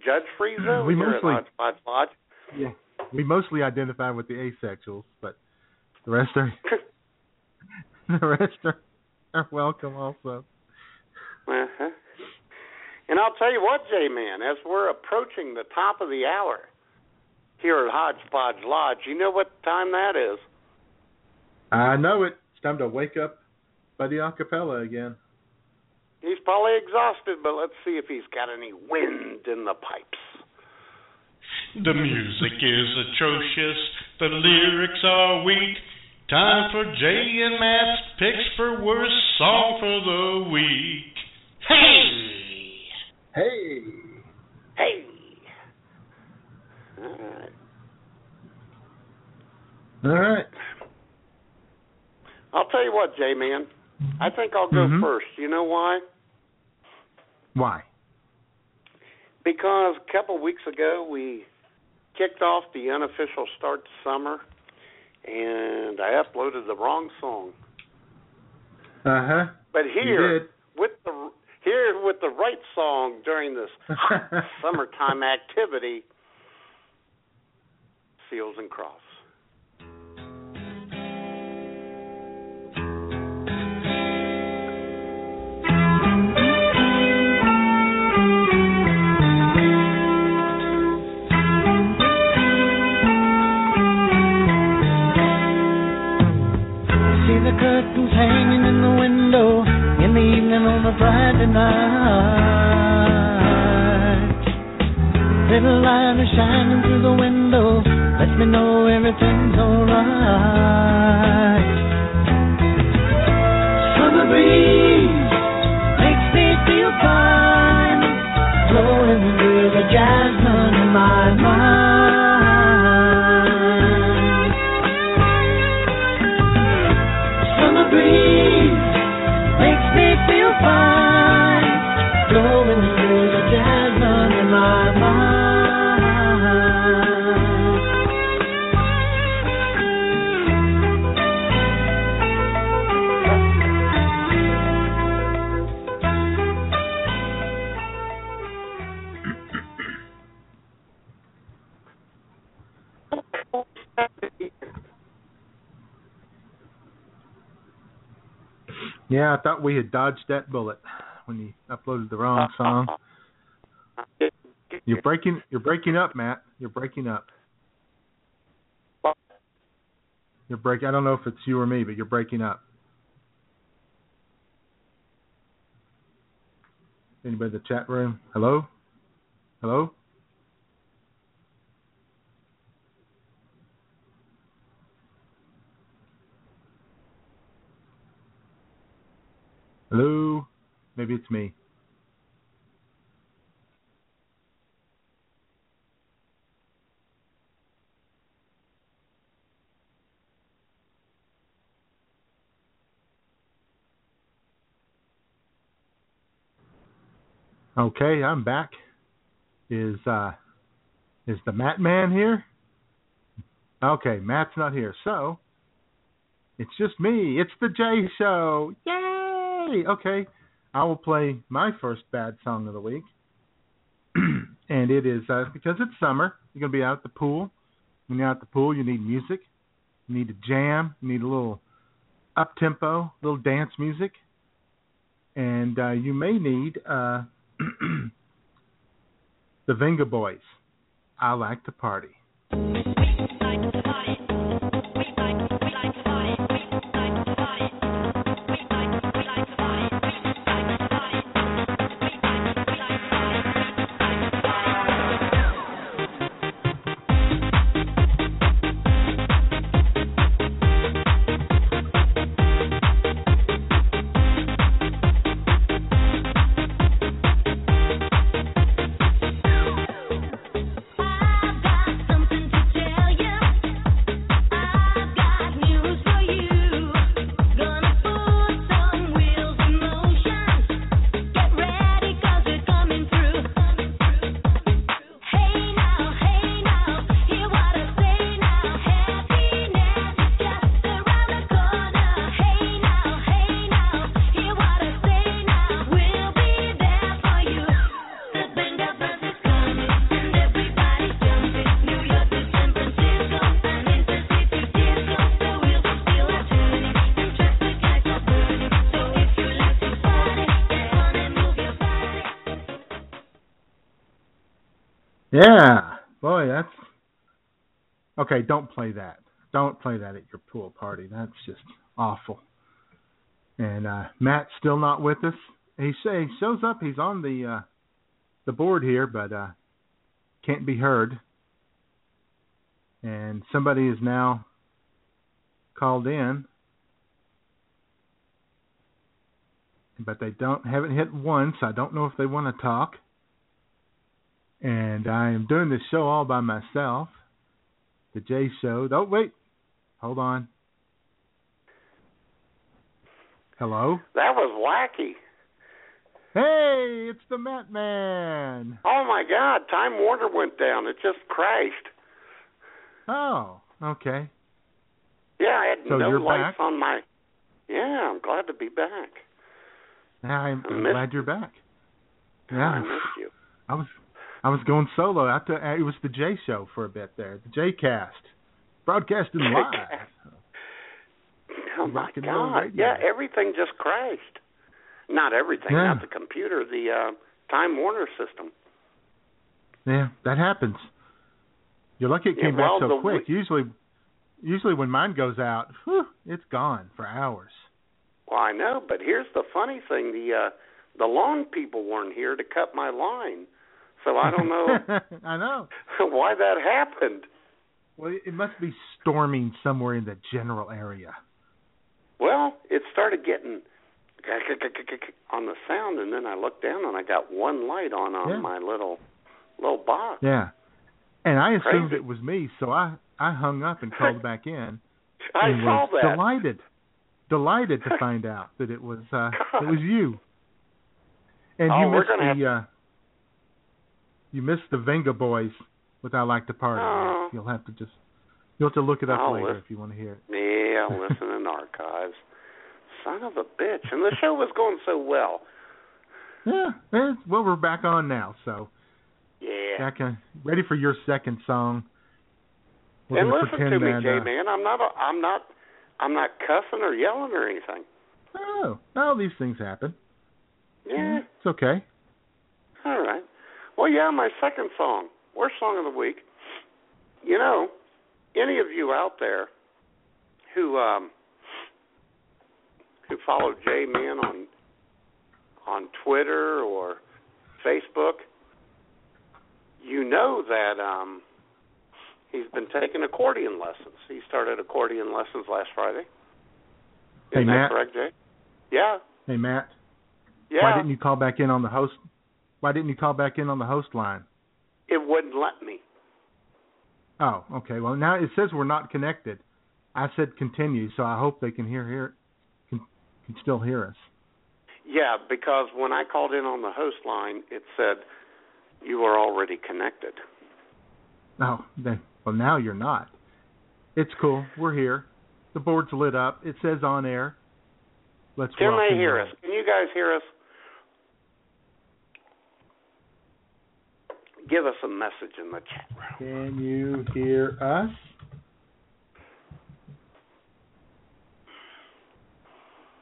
Judge free zone <clears throat> We mostly- at Hodgepodge Lodge. Yeah. We mostly identify with the asexuals, but the rest are <laughs> the rest are, are welcome also. Uh-huh. And I'll tell you what, J Man, as we're approaching the top of the hour here at Hodgepodge Lodge, you know what time that is? I know it. It's time to wake up Buddy Acapella again. He's probably exhausted, but let's see if he's got any wind in the pipes. The music is atrocious, the lyrics are weak. Time for Jay and Matt's picks for worst song for the week. Hey! Hey! Hey! All right. All right. I'll tell you what, J Man. I think I'll go Mhm. first. You know why? Why? Because a couple weeks ago we kicked off the unofficial start to summer, and I uploaded the wrong song. Uh huh. But here, with the here with the right song during this <laughs> summertime activity, Seals and Crofts. See alright. I thought we had dodged that bullet when you uploaded the wrong song. You're breaking you're breaking up, Matt. You're breaking up. You're breaking I don't know if it's you or me, but you're breaking up. Anybody in the chat room? Hello? Hello? Hello? Maybe it's me. Okay, I'm back. Is uh is the Matt man here? Okay, Matt's not here. So it's just me. It's the J show. Yay! Okay. I will play my first bad song of the week. <clears throat> and it is uh, because it's summer. You're going to be out at the pool. When you're out at the pool, you need music. You need a jam. You need a little up tempo, little dance music. And uh, you may need uh, <clears throat> the Vengaboys. I like to party. Yeah, boy, that's okay. Don't play that. Don't play that at your pool party. That's just awful. And uh Matt's still not with us. He say he shows up. He's on the uh the board here, but uh can't be heard. And somebody is now called in, but they don't haven't hit once. I don't know if they want to talk and I am doing this show all by myself. The J Show. Oh wait, hold on. Hello. That was wacky. Hey, it's the Matt Man. Oh my God! Time Warner went down. It just crashed. Oh, okay. Yeah, I had so no lights on my. Yeah, I'm glad to be back. I'm, I I'm missed- glad you're back. Yeah, I Yeah, missed you. I was I was going solo. I thought it was the J Show for a bit there. The J Cast, broadcasting live. Oh my Rock and roll God! Yeah, everything just crashed. Not everything, Yeah. not the computer, the uh, Time Warner system. Yeah, that happens. You're lucky it Yeah, came well, back so quick. we- Usually, usually when mine goes out, whew, it's gone for hours. Well, I know, but here's the funny thing: the uh, the lawn people weren't here to cut my line, so I don't know <laughs> I know. <laughs> why that happened. Well, it must be storming somewhere in the general area. Well, it started getting on the sound, and then I looked down and I got one light on on Yeah. my little little box. Yeah. And I assumed Crazy. it was me, so I I hung up and called <laughs> back in. I and saw was that. delighted, delighted to find out that it was uh it was you. And Oh, you we're missed the uh you missed the Vengaboys with I Like to Party. Oh. You'll have to just you'll have to look it up I'll later listen. if you want to hear it. Yeah, I'll <laughs> listen in archives. Son of a bitch. And the show was going so well. Yeah, it's, well we're back on now, so Yeah. back on, ready for your second song. We're and listen to me, that, Jay uh, man. I'm not a, I'm not I'm not cussing or yelling or anything. Oh, oh, these things happen. Yeah. It's okay. All right. Well, yeah, my second song, worst song of the week. You know, any of you out there who um who follow J Man on on Twitter or Facebook, you know that um he's been taking accordion lessons. He started accordion lessons last Friday. Hey, Isn't Matt. that correct, Jay? Yeah. Hey, Matt. Yeah. Why didn't you call back in on the host? Why didn't you call back in on the host line? It wouldn't let me. Oh, okay. Well, now it says we're not connected. I said continue, so I hope they can hear hear can, can still hear us. Yeah, because when I called in on the host line, it said you are already connected. Oh, then well now you're not. It's cool. We're here. The board's lit up. It says on air. Let's go. Can they hear us? Can you guys hear us? Give us a message in the chat room. Can you hear us?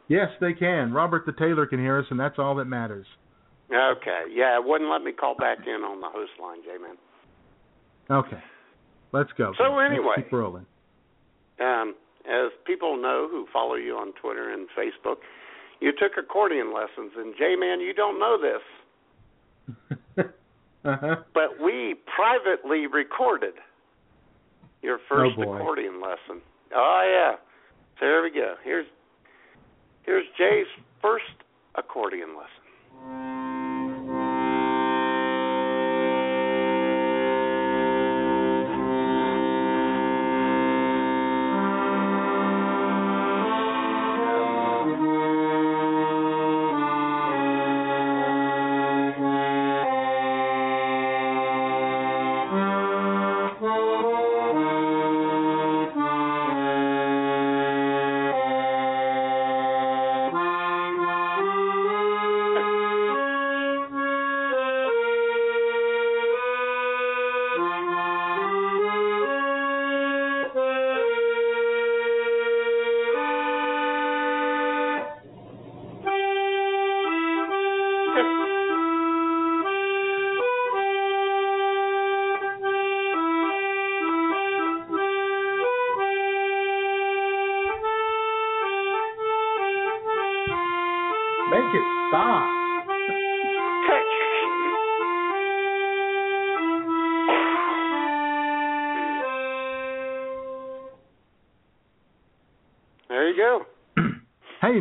Yes, they can. Robert the Taylor can hear us, and that's all that matters. Okay. Yeah, it wouldn't let me call back in on the host line, J-Man. Okay, let's go. So Let's anyway. keep rolling. Um, as people know who follow you on Twitter and Facebook, you took accordion lessons, and J-Man, you don't know this, <laughs> Uh-huh. but we privately recorded your first Oh, accordion lesson. Oh yeah. So here we go. Here's here's Jay's first accordion lesson.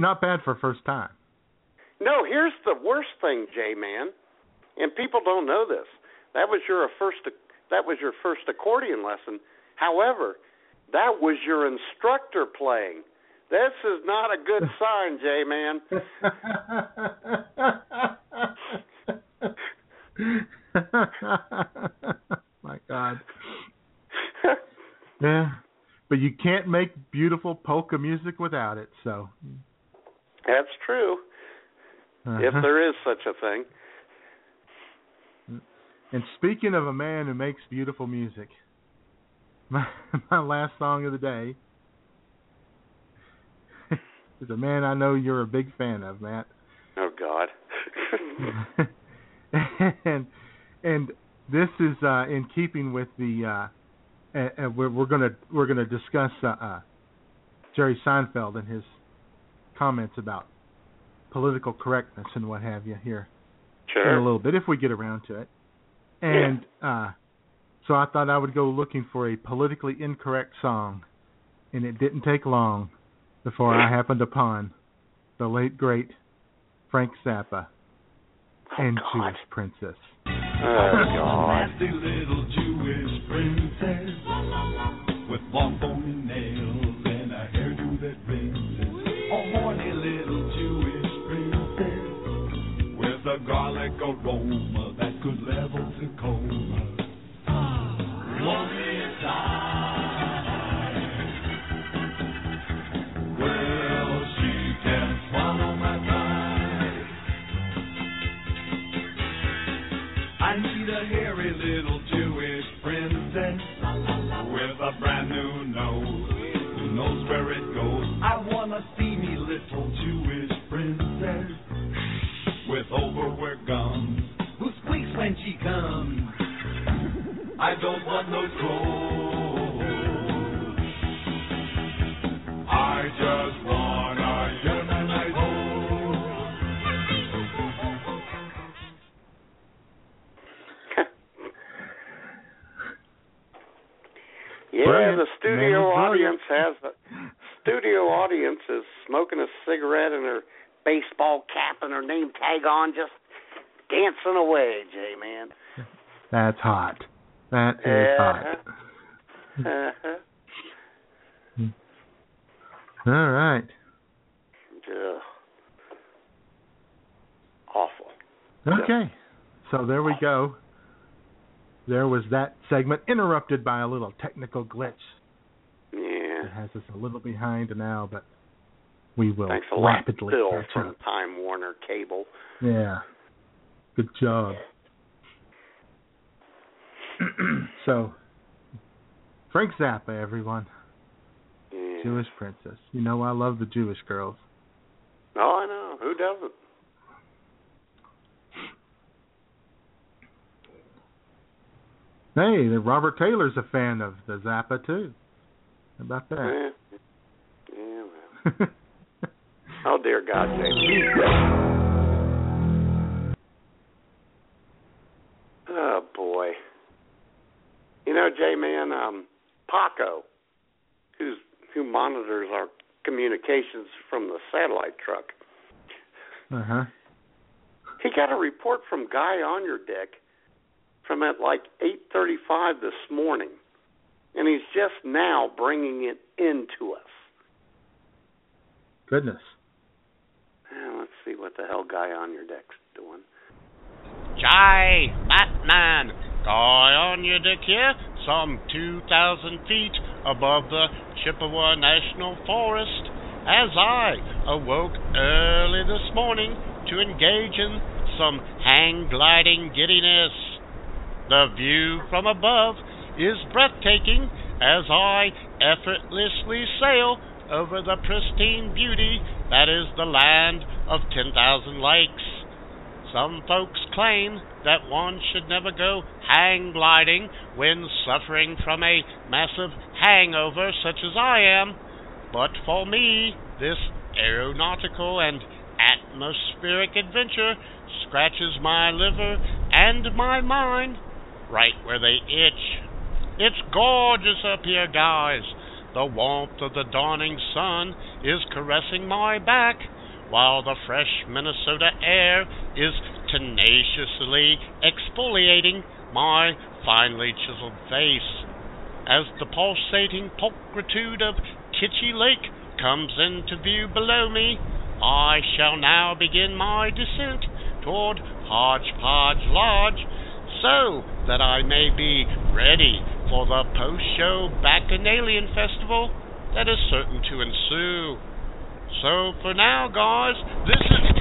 Not bad for first time. No, here's the worst thing, J Man, and people don't know this. That was your first. That was your first accordion lesson. However, that was your instructor playing. This is not a good <laughs> sign, J Man. <laughs> My God. <laughs> Yeah, but you can't make beautiful polka music without it. So, True. If uh-huh. there is such a thing. And speaking of a man who makes beautiful music, <laughs> my my last song of the day <laughs> is a man I know you're a big fan of, Matt. Oh God. <laughs> and and this is uh, in keeping with the uh, we're, we're gonna we're gonna discuss uh, uh, Jerry Seinfeld and his comments about political correctness and what have you here in a little bit if we get around to it. And uh, so I thought I would go looking for a politically incorrect song, and it didn't take long before I happened upon the late great Frank Zappa and Jewish Princess. Oh God. Nasty little Jewish princess with long bony nails garlic aroma that could level Tacoma. Eyes. Well, she can swallow my pride. I need a hairy little Jewish princess with a brand new nose who knows where it goes. I want a steamy little Jewish over where gums. Who squeaks when she comes? I don't want no cold. I just want a unionized Yeah, the studio audience has a studio audience is smoking a cigarette in her baseball cap and her name tag on, just dancing away, J man. That's hot. That is Uh-huh. hot. Uh-huh. All right. Ugh. Awful. Okay. So there we go. There was that segment interrupted by a little technical glitch. Yeah. It has us a little behind now, but we will Thanks a lot, rapidly Bill catch from. Time Warner Cable. Yeah. Good job. <clears throat> so, Frank Zappa, everyone. Yeah. Jewish princess. You know I love the Jewish girls. Oh, I know. Who doesn't? Hey, the Robert Taylor's a fan of the Zappa too. How about that? Yeah. Yeah, well. <laughs> oh dear God, J. Oh boy. You know, J man, um, Paco, who's who monitors our communications from the satellite truck, Uh huh. he got a report from Guy on your deck from at like 8:35 this morning, and he's just now bringing it into us. Goodness. Let's see what the hell Guy on your deck's doing. Jai, Batman, guy on your deck here, some 2,000 feet above the Chippewa National Forest, as I awoke early this morning to engage in some hang gliding giddiness. The view from above is breathtaking as I effortlessly sail over the pristine beauty that is the land of 10,000 lakes. Some folks claim that one should never go hang gliding when suffering from a massive hangover such as I am, but for me, this aeronautical and atmospheric adventure scratches my liver and my mind right where they itch. It's gorgeous up here, guys. The warmth of the dawning sun is caressing my back, while the fresh Minnesota air is tenaciously exfoliating my finely chiseled face. As the pulsating pulchritude of Kitchie Lake comes into view below me, I shall now begin my descent toward Hodgepodge Lodge so that I may be ready for the post show Bacchanalian Festival that is certain to ensue. So for now, guys, this is.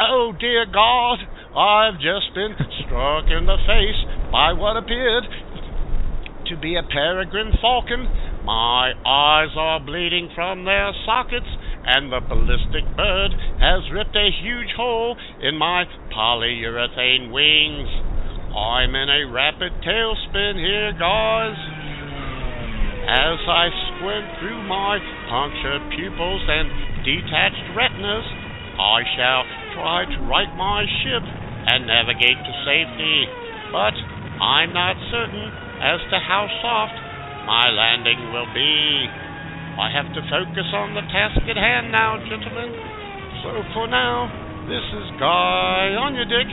Oh dear God, I've just been struck in the face by what appeared to be a peregrine falcon. My eyes are bleeding from their sockets, and the ballistic bird has ripped a huge hole in my polyurethane wings. I'm in a rapid tailspin here, guys. As I squint through my punctured pupils and detached retinas, I shall try to right my ship and navigate to safety. But I'm not certain as to how soft my landing will be. I have to focus on the task at hand now, gentlemen. So for now, this is Guy on your dick,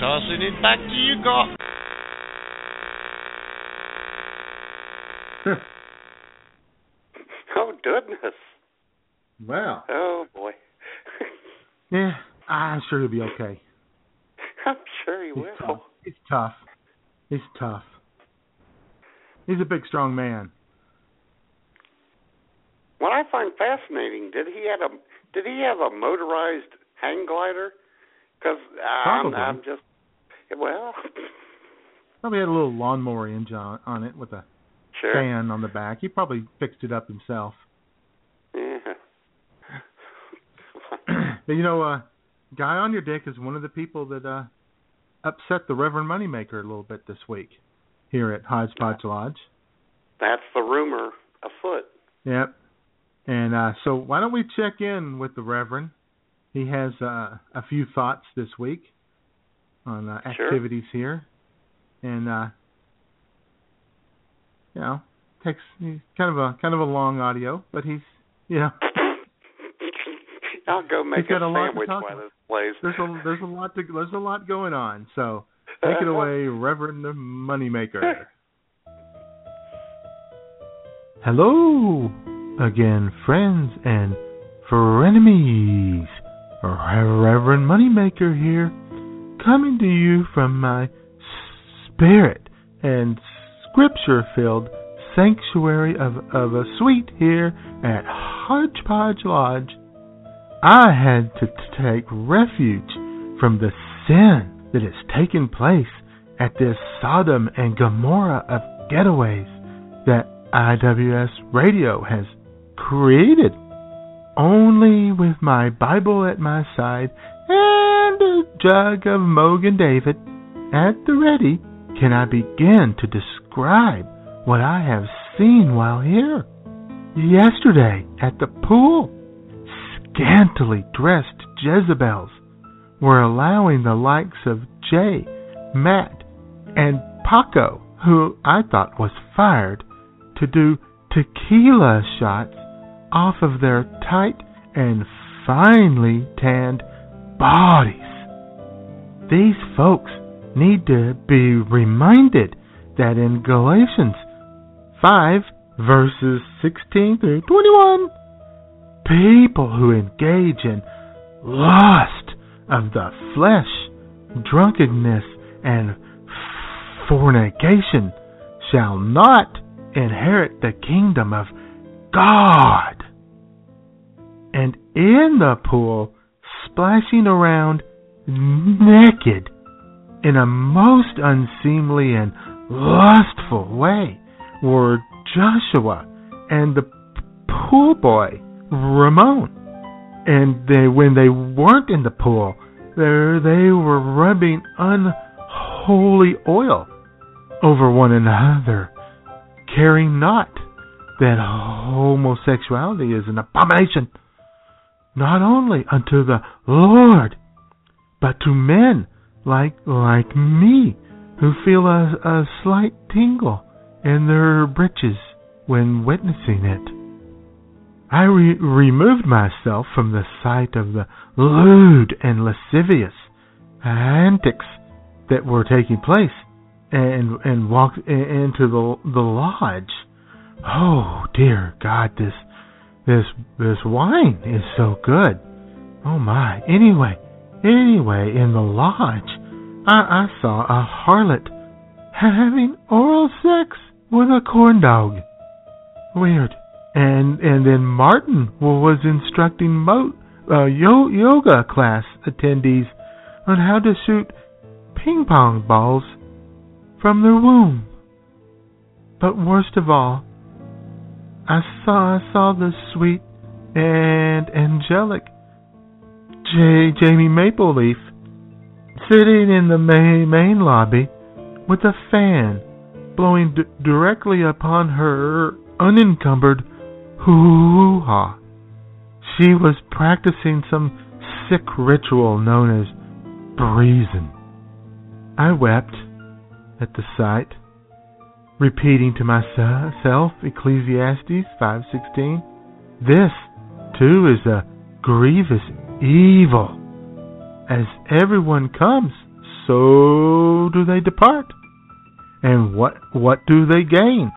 tossing it back to you, God. <laughs> Oh goodness. Wow. Oh boy. Yeah, <laughs> I'm sure he'll be okay. I'm sure he He's will. tough. He's tough. He's tough. He's a big, strong man. What I find fascinating, did he have a did he have a motorized hang glider? Because uh, I'm, Probably. I'm just well, <laughs> Probably had a little lawnmower engine on, on it with a sure. fan on the back. He probably fixed it up himself. Yeah. <clears throat> You know, uh, guy on your dick is one of the people that uh, upset the Reverend Moneymaker a little bit this week here at Hodgepodge Lodge. That's the rumor afoot. Yep. And uh, so why don't we check in with the Reverend? He has uh, a few thoughts this week on uh, Sure. activities here, and uh, you know takes he's kind of a kind of a long audio, but he's you know <laughs> I'll go make He's got a to sandwich while about. this plays. there's a there's a lot to there's a lot going on. So <laughs> take it away, Reverend the Moneymaker. <laughs> Hello again, friends and frenemies. Reverend Moneymaker here, coming to you from my spirit and scripture filled sanctuary of, of a suite here at Hodgepodge Lodge. I had to take refuge from the sin that has taken place at this Sodom and Gomorrah of getaways that IWS Radio has created. Only with my Bible at my side and a jug of Mogen David at the ready can I begin to describe what I have seen while here. Yesterday at the pool, scantily dressed Jezebels were allowing the likes of Jay, Matt, and Paco, who I thought was fired, to do tequila shots off of their tight and finely tanned bodies. These folks need to be reminded that in Galatians 5 verses 16 through 21, people who engage in lust of the flesh, drunkenness, and fornication shall not inherit the kingdom of God. And in the pool, splashing around naked in a most unseemly and lustful way were Joshua and the pool boy Ramon. And they, when they weren't in the pool, there they were rubbing unholy oil over one another, caring not that homosexuality is an abomination not only unto the Lord, but to men like like me who feel a, a slight tingle in their breeches when witnessing it. I re- removed myself from the sight of the lewd and lascivious antics that were taking place, and and walked into the the lodge. Oh dear God, this this this wine is so good. Oh my! Anyway, anyway, in the lodge, I, I saw a harlot having oral sex with a corn dog. Weird. And and then Martin was instructing mo- uh, yo- yoga class attendees on how to shoot ping pong balls from their womb. But worst of all, I saw I saw the sweet and angelic J- Jamie Mapleleaf sitting in the main, main lobby with a fan blowing d- directly upon her unencumbered hoo ha. She was practicing some sick ritual known as breezing. I wept at the sight, repeating to myself Ecclesiastes 5:16. This too is a grievous evil. As everyone comes, so do they depart. And what what do they gain?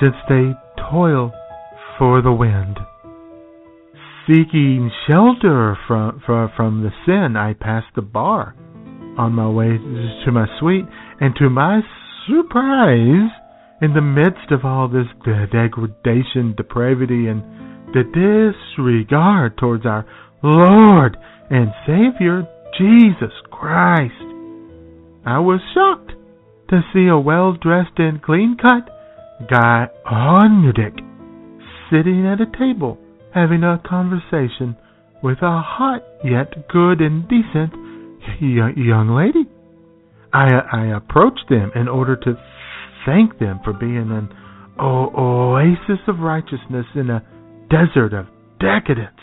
Since they toil for the wind. Seeking shelter from, from, from the sin, I passed the bar on my way to my suite, and to my surprise, in the midst of all this degradation, depravity, and the disregard towards our Lord and Savior Jesus Christ, I was shocked to see a well dressed and clean cut guy on your dick sitting at a table having a conversation with a hot yet good and decent young lady. I I approached them in order to thank them for being an o- oasis of righteousness in a desert of decadence.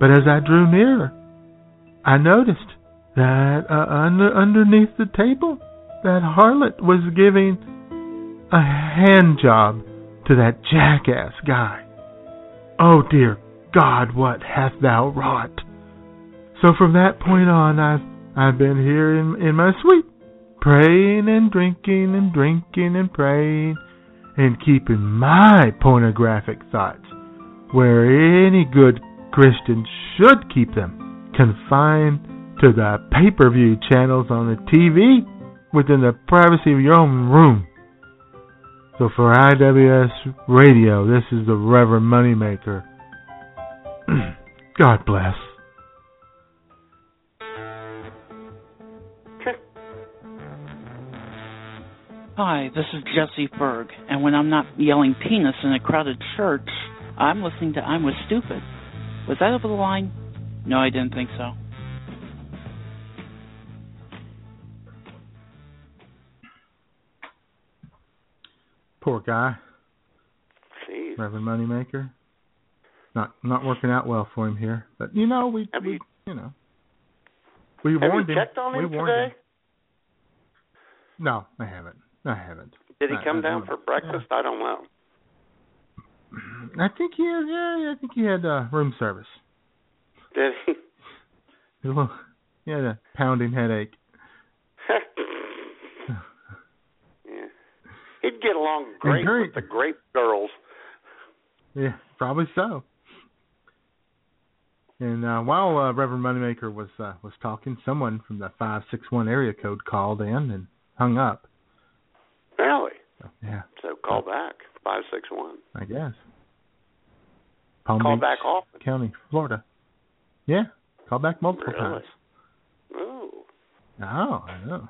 But as I drew nearer, I noticed that uh, under, underneath the table, that harlot was giving a hand job to that jackass guy. Oh dear God, what hast thou wrought? So from that point on, I've I've been here in in my suite, praying and drinking and drinking and praying, and keeping my pornographic thoughts where any good Christian should keep them, confined to the pay-per-view channels on the TV within the privacy of your own room. So for IWS Radio, this is the Reverend Moneymaker. <clears throat> God bless. Hi, this is Jesse Berg, and when I'm not yelling penis in a crowded church, I'm listening to I'm With Stupid. Was that over the line? No, I didn't think so. Poor guy, Jeez. Reverend Moneymaker. Not not working out well for him here. But you know, we Have we you- you know we Have warned you him. on we him warned today? him. No, I haven't. I haven't. Did he I- come I- down for breakfast? I don't know. I think he had, yeah, I think he had uh, room service. Did he? He had a- he had a pounding headache. <laughs> yeah. He'd get along great with the grape girls. Yeah, probably so. And uh, while uh, Reverend Moneymaker was uh, was talking, someone from the five six one area code called in and hung up. Really? Yeah, So call back five six one. I guess. Palm Call Beach back often. County, Florida. Yeah, call back multiple Really? times. Ooh. Oh, I know.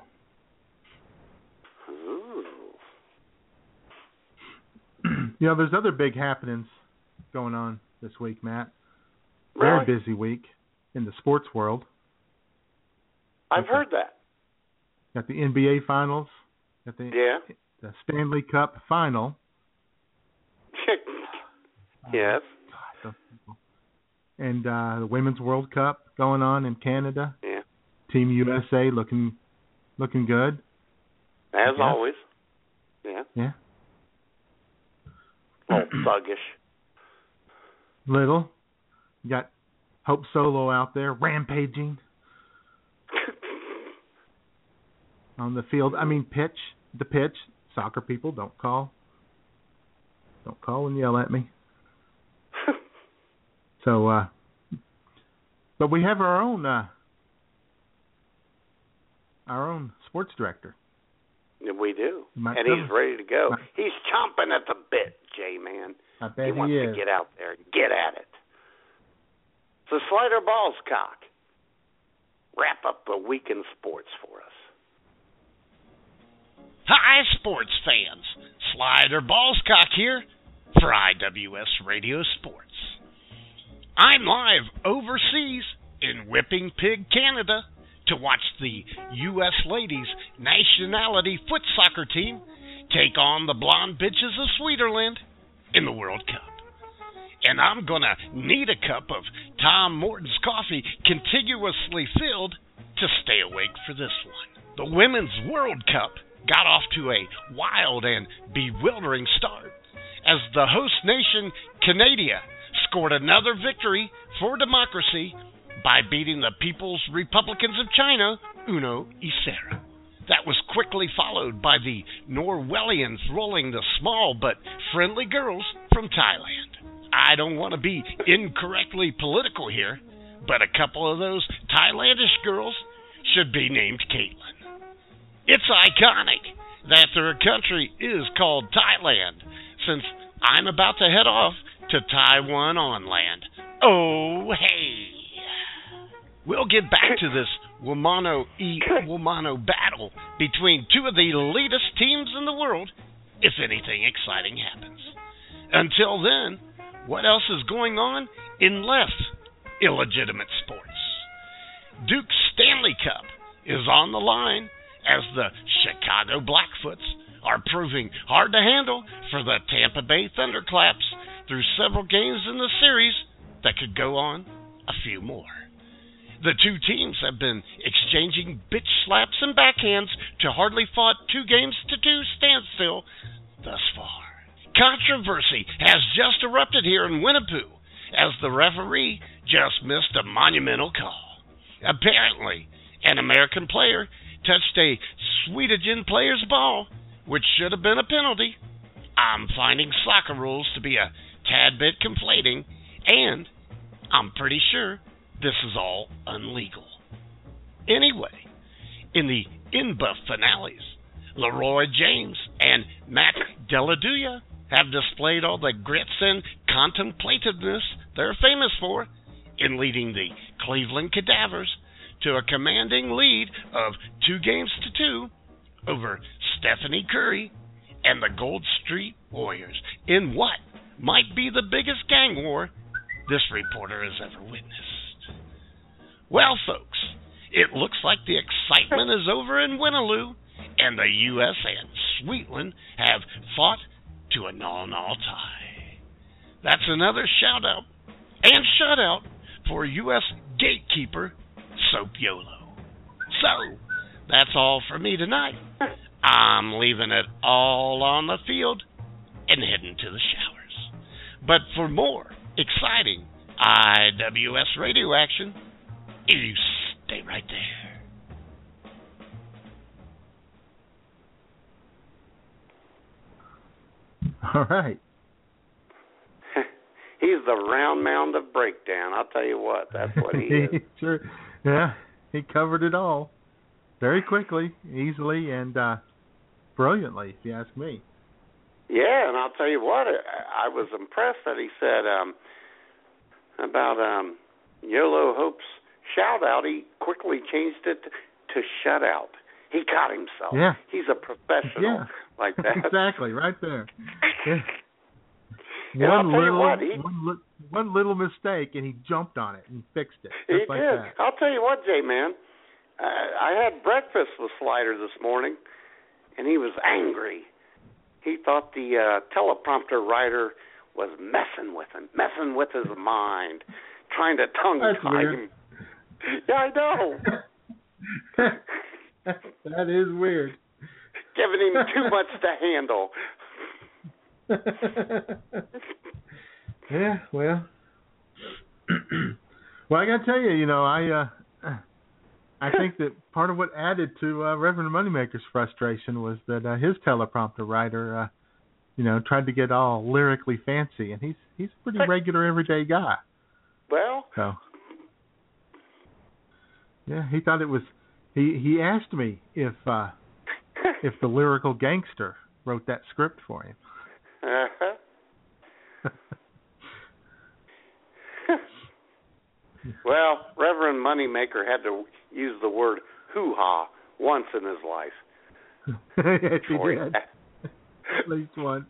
Ooh. <clears throat> you know, there's other big happenings going on this week, Matt. Really? Very busy week in the sports world. I've heard that. Got the NBA finals. Got the Yeah. the Stanley Cup final. <laughs> yes. Oh, And uh the Women's World Cup going on in Canada. Yeah. Team USA looking looking good. As Yeah. always. Yeah. Yeah. A little <clears throat> thuggish. Little. You got Hope Solo out there rampaging <laughs> on the field. I mean pitch, the pitch. Soccer people don't call. Don't call and yell at me. So uh but we have our own uh our own sports director. We do. Might and he's ready to go. Might- He's chomping at the bit, J man. I bet he he, wants is. to get out there and get at it. So Slyder Balzcock, wrap up the week in sports for us. Hi, sports fans. Slyder Balzcock here for IWS Radio Sports. I'm live overseas in Whipping Pig, Canada, to watch the U.S. ladies' nationality foot soccer team take on the blonde bitches of Sweeterland in the World Cup. And I'm going to need a cup of Tom Morton's coffee contiguously filled to stay awake for this one. The Women's World Cup got off to a wild and bewildering start as the host nation, Canada, scored another victory for democracy by beating the People's Republicans of China, uno cero. That was quickly followed by the Norwellians rolling the small but friendly girls from Thailand. I don't want to be incorrectly political here, but a couple of those Thailandish girls should be named Caitlyn. It's iconic that their country is called Thailand, since I'm about to head off to Taiwan on land. Oh, hey! We'll get back to this Womano e Womano battle between two of the elitist teams in the world if anything exciting happens. Until then, what else is going on in less illegitimate sports? Duke's Stanley Cup is on the line as the Chicago Blackfoots are proving hard to handle for the Tampa Bay Thunderclaps through several games in the series that could go on a few more. The two teams have been exchanging bitch slaps and backhands to hardly fought two games to two standstill thus far. Controversy has just erupted here in Winnipeg as the referee just missed a monumental call. Apparently, an American player touched a Swedish player's ball, which should have been a penalty. I'm finding soccer rules to be a tad bit conflating, and I'm pretty sure this is all unlegal. Anyway, in the InBuff finales, Leroy James and Matt Dellavedova have displayed all the grits and contemplativeness they're famous for in leading the Cleveland Cadavers to a commanding lead of two games to two over Stephanie Curry and the Gold Street Warriors in what might be the biggest gang war this reporter has ever witnessed. Well, folks, it looks like the excitement is over in Winaloo, and the U.S. and Sweetland have fought to a null-null tie. That's another shout out and shout-out for U.S. gatekeeper Soap Yolo. So, that's all for me tonight. I'm leaving it all on the field and heading to the showers. But for more exciting IWS radio action, you stay right there. All right. <laughs> He's the round mound of breakdown. I'll tell you what, that's what he is. <laughs> sure. Yeah, he covered it all very quickly, easily, and uh brilliantly, if you ask me. Yeah, and I'll tell you what, I, I was impressed that he said um about um Yolo Hope's shout out. He quickly changed it to shut out. He caught himself. Yeah. He's a professional Yeah. like <laughs> that. exactly, right there. <laughs> Yeah. One little, what, he- one, li- one little mistake, and he jumped on it and fixed it. He like did. that. I'll tell you what, Jay man. Uh, I had breakfast with Slyder this morning, and he was angry. He thought the uh, teleprompter writer was messing with him, messing with his mind, trying to tongue tie weird. him. Yeah, I know. <laughs> that is weird. Giving him too much to handle. <laughs> yeah, well, <clears throat> well, I got to tell you, you know, I uh, I think that part of what added to uh, Reverend Moneymaker's frustration was that uh, his teleprompter writer, uh, you know, tried to get all lyrically fancy, and he's he's a pretty regular, everyday guy. Well, So, yeah, he thought it was. He he asked me if uh <laughs> if the lyrical gangster wrote that script for him. uh-huh. <laughs> well, Reverend Moneymaker had to use the word hoo ha once in his life. <laughs> yes, he did. At least once.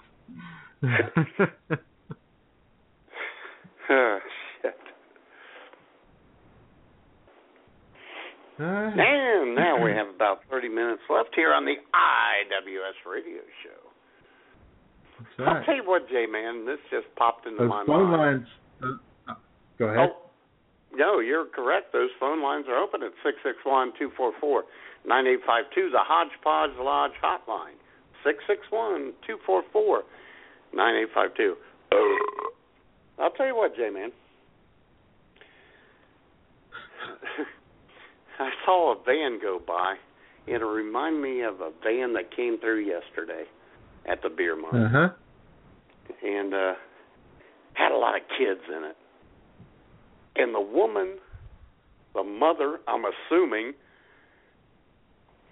<laughs> Oh, shit. Alright. And now we have about 30 minutes left here on the IWS radio show. I'll tell you what, Jay, man, this just popped into Those my mind. lines. Uh, uh, go ahead. Oh, no, you're correct. Those phone lines are open at six six one two four four nine eight five two. The Hodgepodge Lodge hotline six six one two four four nine eight five two. I'll tell you what, Jay, man. <laughs> I saw a van go by. It reminded me of a van that came through yesterday at the beer mart, Uh huh. and uh had a lot of kids in it. And the woman, the mother, I'm assuming,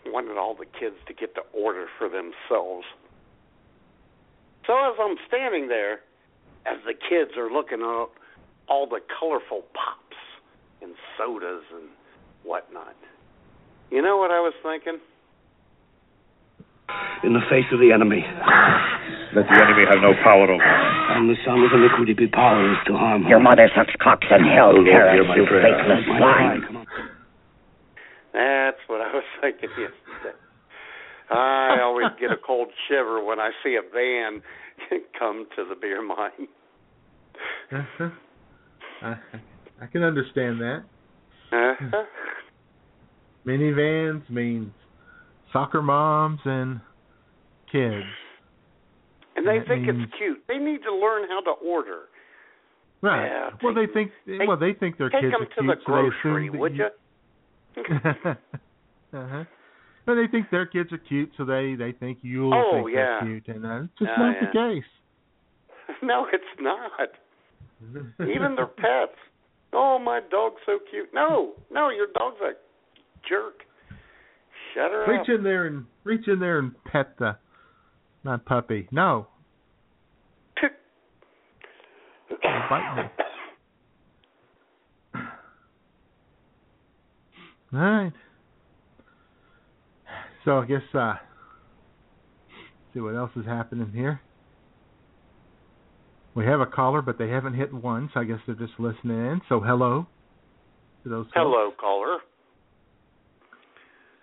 wanted all the kids to get to order for themselves. So as I'm standing there, as the kids are looking at all the colorful pops and sodas and whatnot, you know what I was thinking? In the face of the enemy. Let the enemy have no power over us. I'm the son of iniquity, be powerless to harm. Your mother sucks cocks and hell Oh, Lord, carrots, my you prayer. faithless My swine. come on. That's what I was <laughs> thinking yesterday. I always get a cold shiver when I see a van <laughs> come to the beer mine. Uh-huh. I, I can understand that. Uh-huh. Minivans means soccer moms and kids. And they That think means- it's cute. They need to learn how to order. Right. Yeah, well, they think take- well they think their Take kids them are to cute, the so they grocery, assume that would you. <laughs> uh-huh. But they think their kids are cute, so they they think you'll Oh, think yeah. they're cute, and uh, it's just Oh, not yeah. the case. <laughs> no, it's not. Even their pets. <laughs> Oh, my dog's so cute. No, no, your dog's a jerk. Shut her reach up. in there and reach in there and pet the my puppy. No. Me. All right. So I guess uh see what else is happening here. We have a caller, but they haven't hit one, so I guess they're just listening in. So hello to those folks. Hello, caller.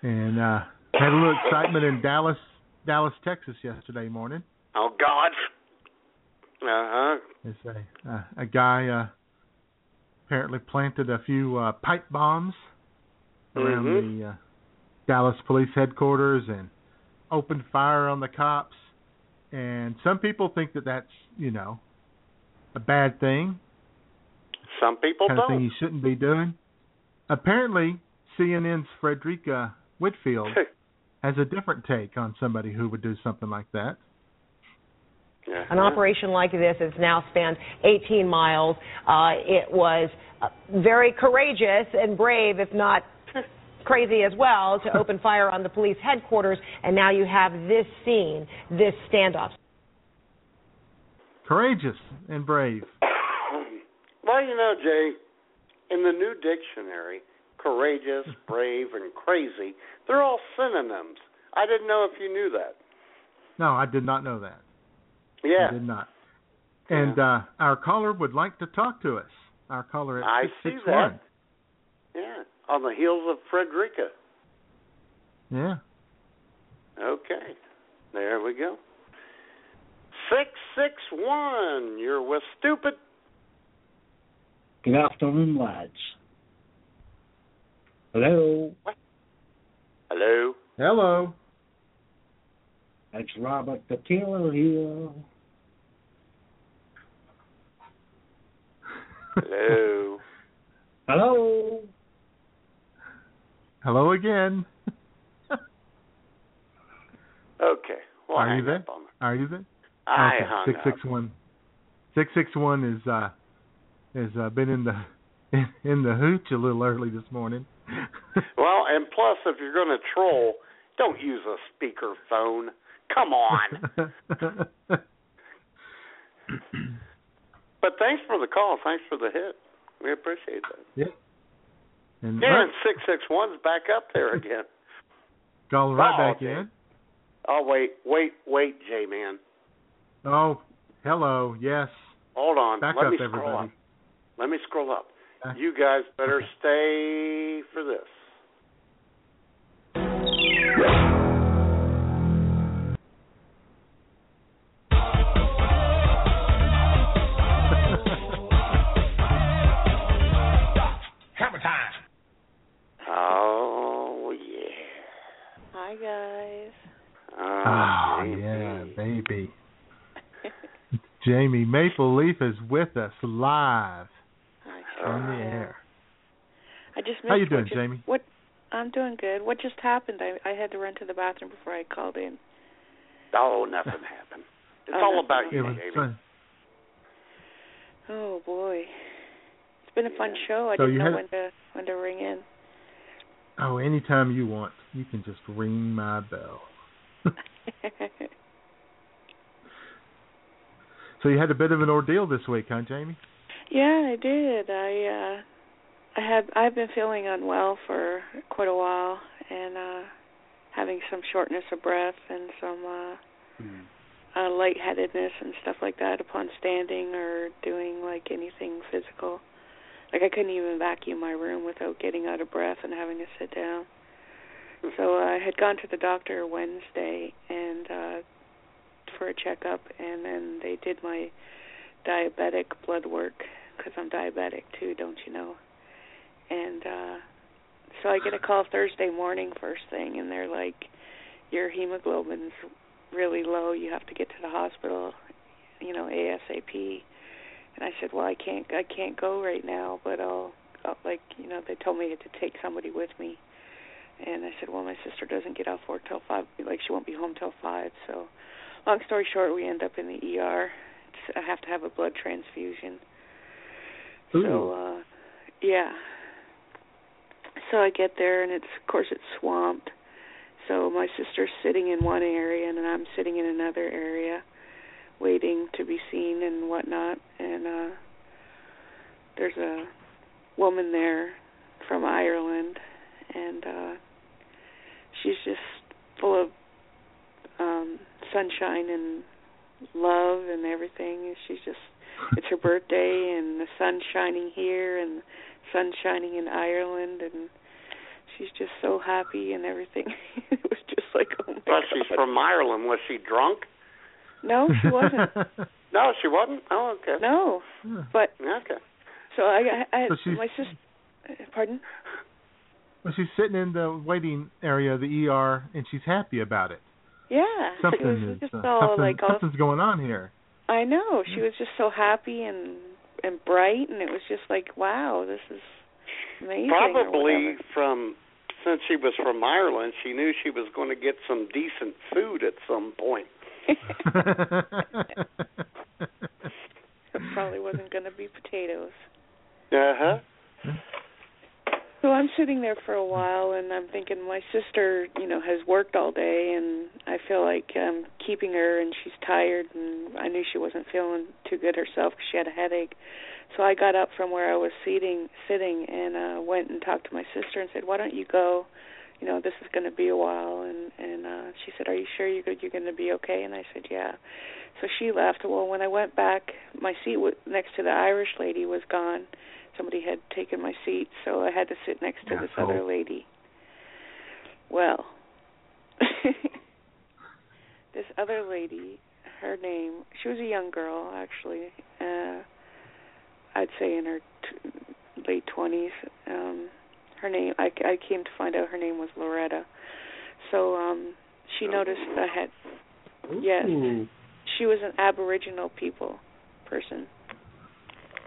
And uh had a little excitement in Dallas, Dallas, Texas yesterday morning. Oh, God. Uh huh. There's a uh, a guy uh apparently planted a few uh pipe bombs around Mhm. the uh, Dallas police headquarters and opened fire on the cops. And some people think that that's, you know, a bad thing, Some people kind of thing you shouldn't be doing. Apparently, CNN's Frederica Whitfield has a different take on somebody who would do something like that. An operation like this has now spanned 18 miles. Uh, it was uh, very courageous and brave, if not <laughs> crazy as well, to open fire on the police headquarters. And now you have this scene, this standoff. Courageous and brave. Well, you know, Jay, in the new dictionary, courageous, brave, and crazy, they're all synonyms. I didn't know if you knew that. No, I did not know that. Yeah. I did not. And uh, our caller would like to talk to us. Our caller at I six see that. one. Yeah. On the heels of Frederica. Yeah. Okay. There we go. 661. You're with Stupid. Good afternoon, lads. Hello, Hello. Hello. it's Robert the Taylor here. Hello. <laughs> Hello. Hello again. <laughs> Okay. Well, Are hang you there? Are you there? I okay. hung Six up. six one. Six six one is uh has uh, been in the <laughs> in the hooch a little early this morning. <laughs> Well, and plus, if you're going to troll, don't use a speaker phone. Come on. <laughs> but thanks for the call. Thanks for the hit. We appreciate that. yeah. And Darren six six one's back up there again. call right Oh, back okay. in. Oh wait, wait, wait, J man. Oh, hello. Yes. Hold on. Back Let up, me scroll everybody. up. Let me scroll up. Back- <laughs> You guys better stay for this. <laughs> Hammer time. Oh yeah. Hi guys. Oh, ah, Jamie. yeah, baby. <laughs> Jamie Maple Leaf is with us live on the air. I just missed How you what doing, just- Jamie? What I'm doing good. What just happened? I I had to run to the bathroom before I called in. Oh, nothing happened. It's Oh, all nothing about you, was Jamie. fun. Oh boy. It's been a fun show. I So didn't you know had- when to when to ring in. Oh, anytime you want, you can just ring my bell. <laughs> So you had a bit of an ordeal this week, huh, Jamie? Yeah, I did. I uh I had I've been feeling unwell for quite a while and uh having some shortness of breath and some uh uh lightheadedness and stuff like that upon standing or doing like anything physical. Like I couldn't even vacuum my room without getting out of breath and having to sit down. So I had gone to the doctor Wednesday and uh for a checkup, and then they did my diabetic blood work because I'm diabetic too, don't you know? And uh so I get a call Thursday morning first thing, and they're like, "Your hemoglobin's really low. You have to get to the hospital, you know, ASAP." And I said, "Well, I can't. I can't go right now, but I'll, I'll like, you know, they told me to take somebody with me." And I said, "Well, my sister doesn't get off work till five. Like, she won't be home till five. So, long story short, we end up in the ER. I have to have a blood transfusion. So, uh, yeah. So I get there, and it's of course it's swamped. So my sister's sitting in one area, and I'm sitting in another area, waiting to be seen and whatnot. And uh there's a woman there from Ireland, and uh she's just full of um sunshine and love and everything. She's just it's her birthday and the sun's shining here and the sun's shining in Ireland and she's just so happy and everything. <laughs> it was just like oh my But god. she's from Ireland. Was she drunk? No, she wasn't. <laughs> No, she wasn't. Oh, okay. no. But Okay. so I I, I So my sister pardon? Well, she's sitting in the waiting area of the ER, and she's happy about it. Yeah. Something it was is just uh, all something, like all something's going on here. I know. She was just so happy and and bright and it was just like, wow, this is amazing. Probably from since she was from Ireland, she knew she was going to get some decent food at some point. <laughs> it probably wasn't going to be potatoes. Uh huh. So I'm sitting there for a while and I'm thinking my sister, you know, has worked all day and I feel like I'm keeping her and she's tired and I knew she wasn't feeling too good herself because she had a headache. So I got up from where I was sitting, sitting and uh went and talked to my sister and said, "Why don't you go? You know, this is going to be a while." And and uh she said, "Are you sure you're good? You're going to be okay?" And I said, "Yeah." So she left. Well, when I went back, my seat w- next to the Irish lady was gone somebody had taken my seat, so I had to sit next to this Asshole. other lady. Well, <laughs> this other lady, her name, she was a young girl actually. Uh I'd say in her t- late 20s. Um her name I I came to find out her name was Loretta. So um she noticed I had yes. She was an aboriginal people person.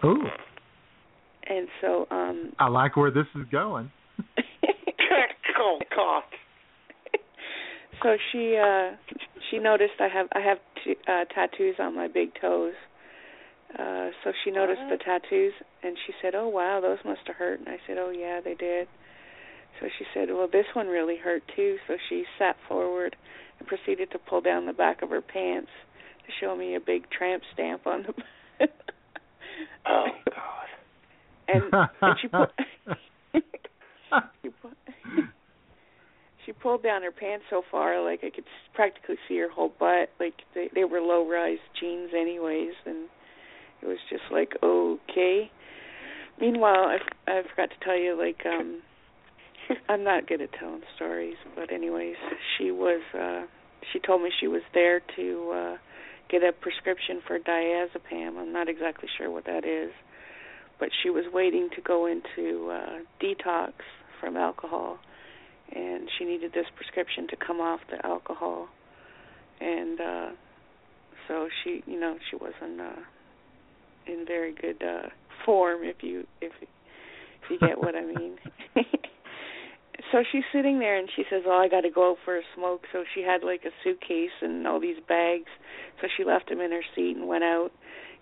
Ooh, And so um I like where this is going. <laughs> oh God. <laughs> so she uh she noticed I have I have t- uh tattoos on my big toes. Uh so she noticed the tattoos and she said, "Oh wow, those must have hurt." And I said, "Oh yeah, they did." So she said, "Well, this one really hurt too." So she sat forward and proceeded to pull down the back of her pants to show me a big tramp stamp on the <laughs> Oh God. And and she <laughs> put <laughs> she, <laughs> she pulled down her pants so far like I could practically see her whole butt. Like they they were low rise jeans anyways, and it was just like okay. Meanwhile, I I forgot to tell you like um I'm not good at telling stories, but anyways, she was uh she told me she was there to uh get a prescription for diazepam. I'm not exactly sure what that is but she was waiting to go into uh detox from alcohol and she needed this prescription to come off the alcohol. And uh so she you know she wasn't uh in very good uh form if you if if you get what I mean. <laughs> So she's sitting there and she says oh I got to go out for a smoke. So she had like a suitcase and all these bags. So she left them in her seat and went out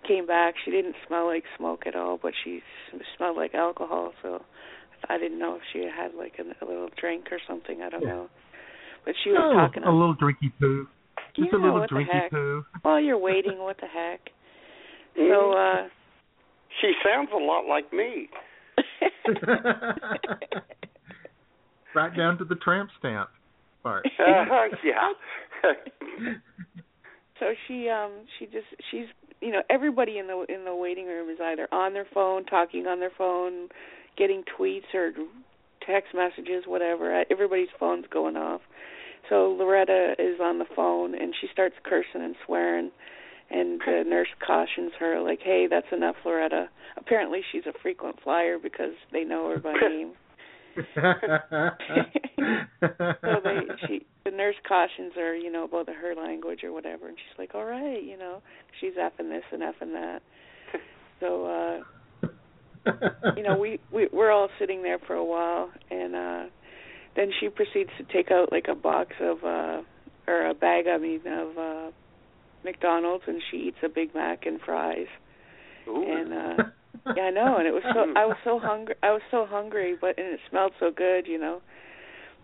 came back. She didn't smell like smoke at all, but she smelled like alcohol. So I didn't know if she had like a, a little drink or something. I don't Yeah. know. But she was oh, talking. a little drinky poo. Just yeah, a little drinky poo. While you're waiting, what the heck? <laughs> So uh She sounds a lot like me. <laughs> right down to the tramp stamp part. Uh, yeah. <laughs> so she um she just she's you know everybody in the in the waiting room is either on their phone talking on their phone getting tweets or text messages, whatever. Uh, everybody's phone's going off. So Loretta is on the phone and she starts cursing and swearing and the nurse cautions her like, "Hey, that's enough, Loretta." Apparently she's a frequent flyer because they know her by name. <laughs> so they she the nurse cautions her, you know, about her language or whatever and she's like, All right, you know, she's effing this and effing that. <laughs> So uh you know, we, we we're all sitting there for a while and uh then she proceeds to take out like a box of uh or a bag I mean of uh McDonald's and she eats a Big Mac and fries. Ooh. And uh <laughs> yeah, I know, and it was so I was so hungry. I was so hungry, but and it smelled so good, you know.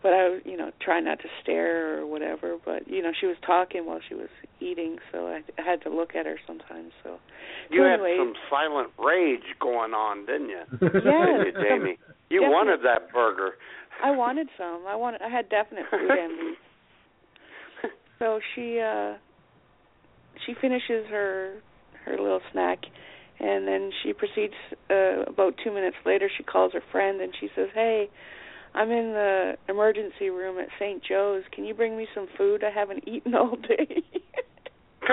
But I was, you know, trying not to stare or whatever. But you know, she was talking while she was eating, so I, I had to look at her sometimes. So you so had anyway, some silent rage going on, didn't you? Yes, <laughs> didn't you, Jamie? You definitely. wanted that burger. I wanted some. I wanted. I had definite food envy. <laughs> so she uh she finishes her her little snack and then she proceeds uh about 2 minutes later she calls her friend and she says, "Hey, I'm in the emergency room at St. Joe's. Can you bring me some food? I haven't <laughs> eaten all day." <laughs>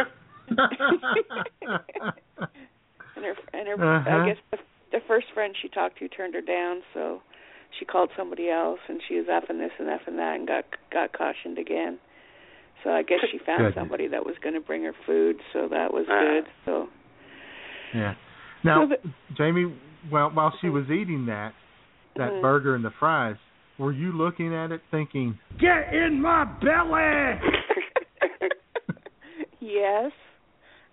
and her and her Uh-huh. I guess the, the first friend she talked to turned her down, so she called somebody else and she was effing this and effing that and got got cautioned again. So I guess she found Goodness. somebody that was going to bring her food, so that was Ah. good. So Yeah. Now, So the- Jamie, while while she was eating that that Mhm. burger and the fries, were you looking at it thinking, Get in my belly! <laughs> yes,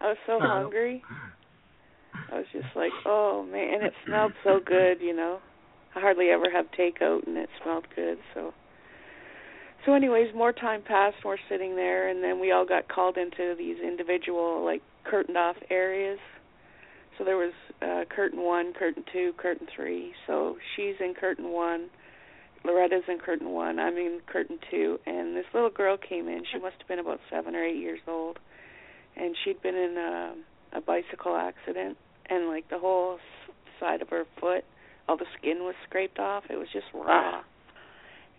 I was so Uh-huh. hungry. I was just like, oh man, and it smelled so good, you know. I hardly ever have takeout, and it smelled good. So, so anyways, more time passed. We're sitting there, and then we all got called into these individual, like curtained off areas. So there was uh, curtain one, curtain two, curtain three. So she's in curtain one. Loretta's in curtain one. I'm in curtain two, and this little girl came in. She must have been about seven or eight years old, and she'd been in a, a bicycle accident, and like the whole side of her foot, all the skin was scraped off. It was just raw,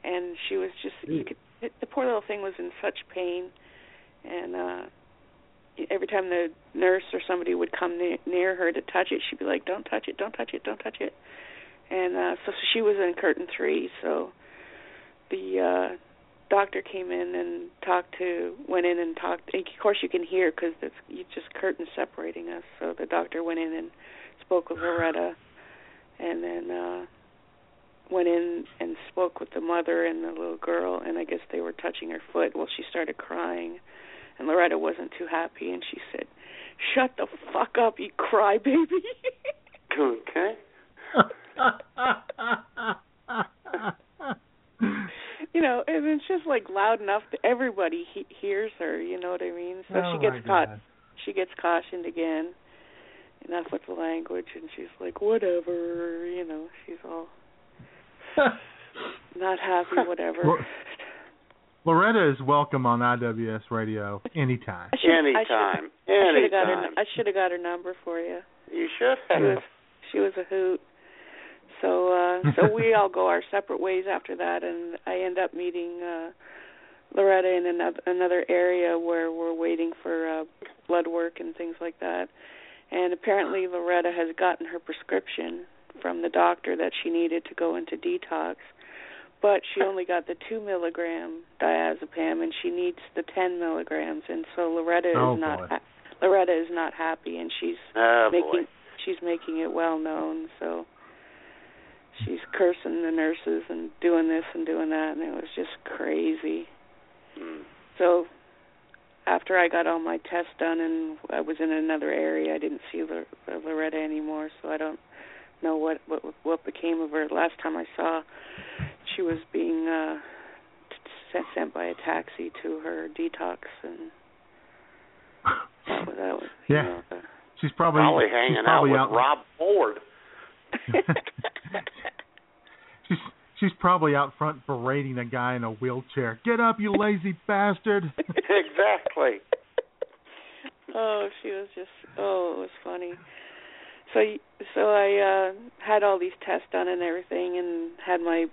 and she was just you could. The poor little thing was in such pain, and uh every time the nurse or somebody would come near, near her to touch it, she'd be like, "Don't touch it! Don't touch it! Don't touch it!" And uh so, so she was in curtain three. So the uh doctor came in and talked to, went in and talked. And of course, you can hear because it's you just curtain separating us. So the doctor went in and spoke with Loretta, and then uh went in and spoke with the mother and the little girl. And I guess they were touching her foot. Well, she started crying and Loretta wasn't too happy, and she said, "Shut the fuck up, you crybaby." okay. <laughs> you know, and it's just like loud enough that everybody he- hears her. You know what I mean? So Oh, she gets caught. God. She gets cautioned again. Enough with the language, and she's like, "Whatever," you know. She's all <laughs> not happy, whatever. Well, Loretta is welcome on IWS radio anytime. I should, Anytime. I should have got her. Anytime. I should have got her number for you. You should She have. was she was a hoot. So uh so we <laughs> all go our separate ways after that and I end up meeting uh Loretta in another another area where we're waiting for uh blood work and things like that. And apparently Loretta has gotten her prescription from the doctor that she needed to go into detox. But she only got the two milligram diazepam and she needs the ten milligrams and so Loretta Oh, is not ha- Loretta is not happy and she's Oh making boy. she's making it well known so she's cursing the nurses and doing this and doing that and it was just crazy Mm. so after I got all my tests done and I was in another area I didn't see Lor- Loretta anymore so I don't know what what what became of her last time I saw she was being uh t- sent sent by a taxi to her detox and <laughs> that was that was you Yeah. know, the- She's probably, Probably she's hanging out with out, Rob Ford. <laughs> she's she's probably out front berating a guy in a wheelchair. Get up, you lazy <laughs> bastard! exactly. oh, she was just oh, it was funny. So so I uh had all these tests done and everything and had my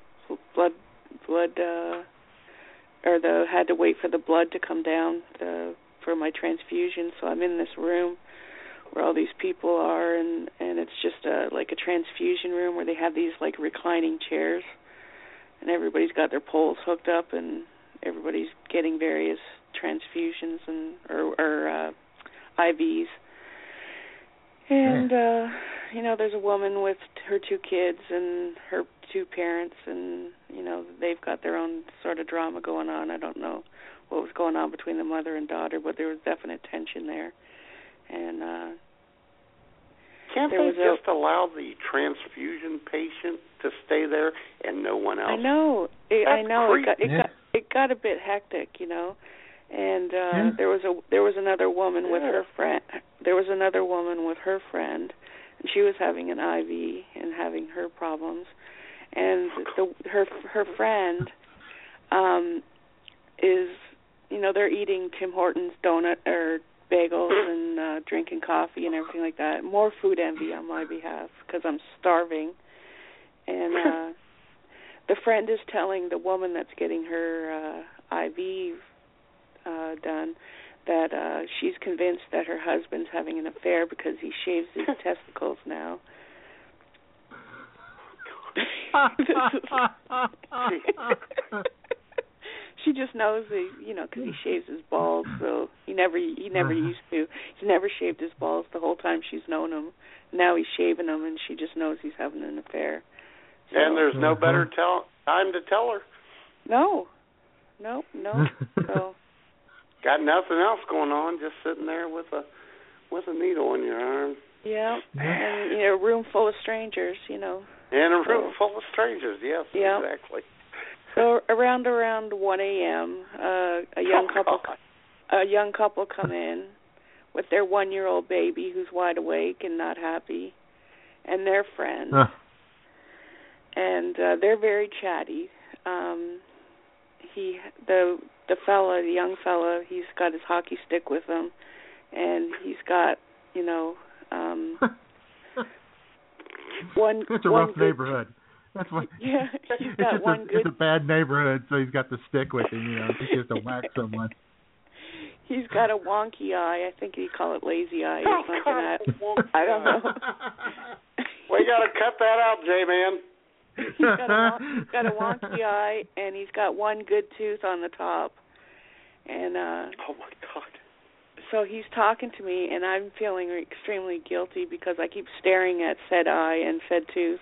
blood blood uh or the had to wait for the blood to come down uh, for my transfusion. So I'm in this room where all these people are, and and it's just a like a transfusion room where they have these like reclining chairs, and everybody's got their poles hooked up, and everybody's getting various transfusions and or, or uh, IVs. And uh you know, there's a woman with her two kids and her two parents and you know, they've got their own sort of drama going on. I don't know what was going on between the mother and daughter, but there was definite tension there. And uh Can't they was a- just allow the transfusion patient to stay there and no one else? I know. It, I That's know. It got, it creepy. got it got a bit hectic, you know. And uh Yeah. there was a there was another woman with her friend. There was another woman with her friend, and she was having an IV and having her problems. And the her her friend um is you know they're eating Tim Hortons donut or bagels and uh drinking coffee and everything like that. More food envy on my behalf because I'm starving. And uh <laughs> the friend is telling the woman that's getting her uh IV uh done that uh she's convinced that her husband's having an affair because he shaves his <laughs> testicles now. <laughs> she just knows that you know because he shaves his balls so he never he never uh-huh. used to. He's never shaved his balls the whole time she's known him. Now he's shaving them and she just knows he's having an affair. So, and there's no better uh-huh. tell time to tell her. no. No no <laughs> so Got nothing else going on, just sitting there with a with a needle in your arm. yeah and you know a room full of strangers you know In a room full of strangers, yes, Yeah. exactly. So around around 1 a.m., uh, a young Oh, couple God. a young couple come in with their one-year-old baby who's wide awake and not happy, and their friend, Huh. and uh, they're very chatty. Um, he the the fella, the young fella, he's got his hockey stick with him, and he's got you know um, one It's a one rough good neighborhood. That's why. <laughs> Yeah, <laughs> he's it's got just one a, good It's a bad neighborhood, so he's got the stick with him. You know, he has to whack <laughs> someone. He's got a wonky eye. I think you call it lazy eye Oh, or something. I, I don't know. We got to cut that out, J man. he's got a he's got a wonky eye and he's got one good tooth on the top. And uh Oh my God. So he's talking to me and I'm feeling extremely guilty because I keep staring at said eye and said tooth.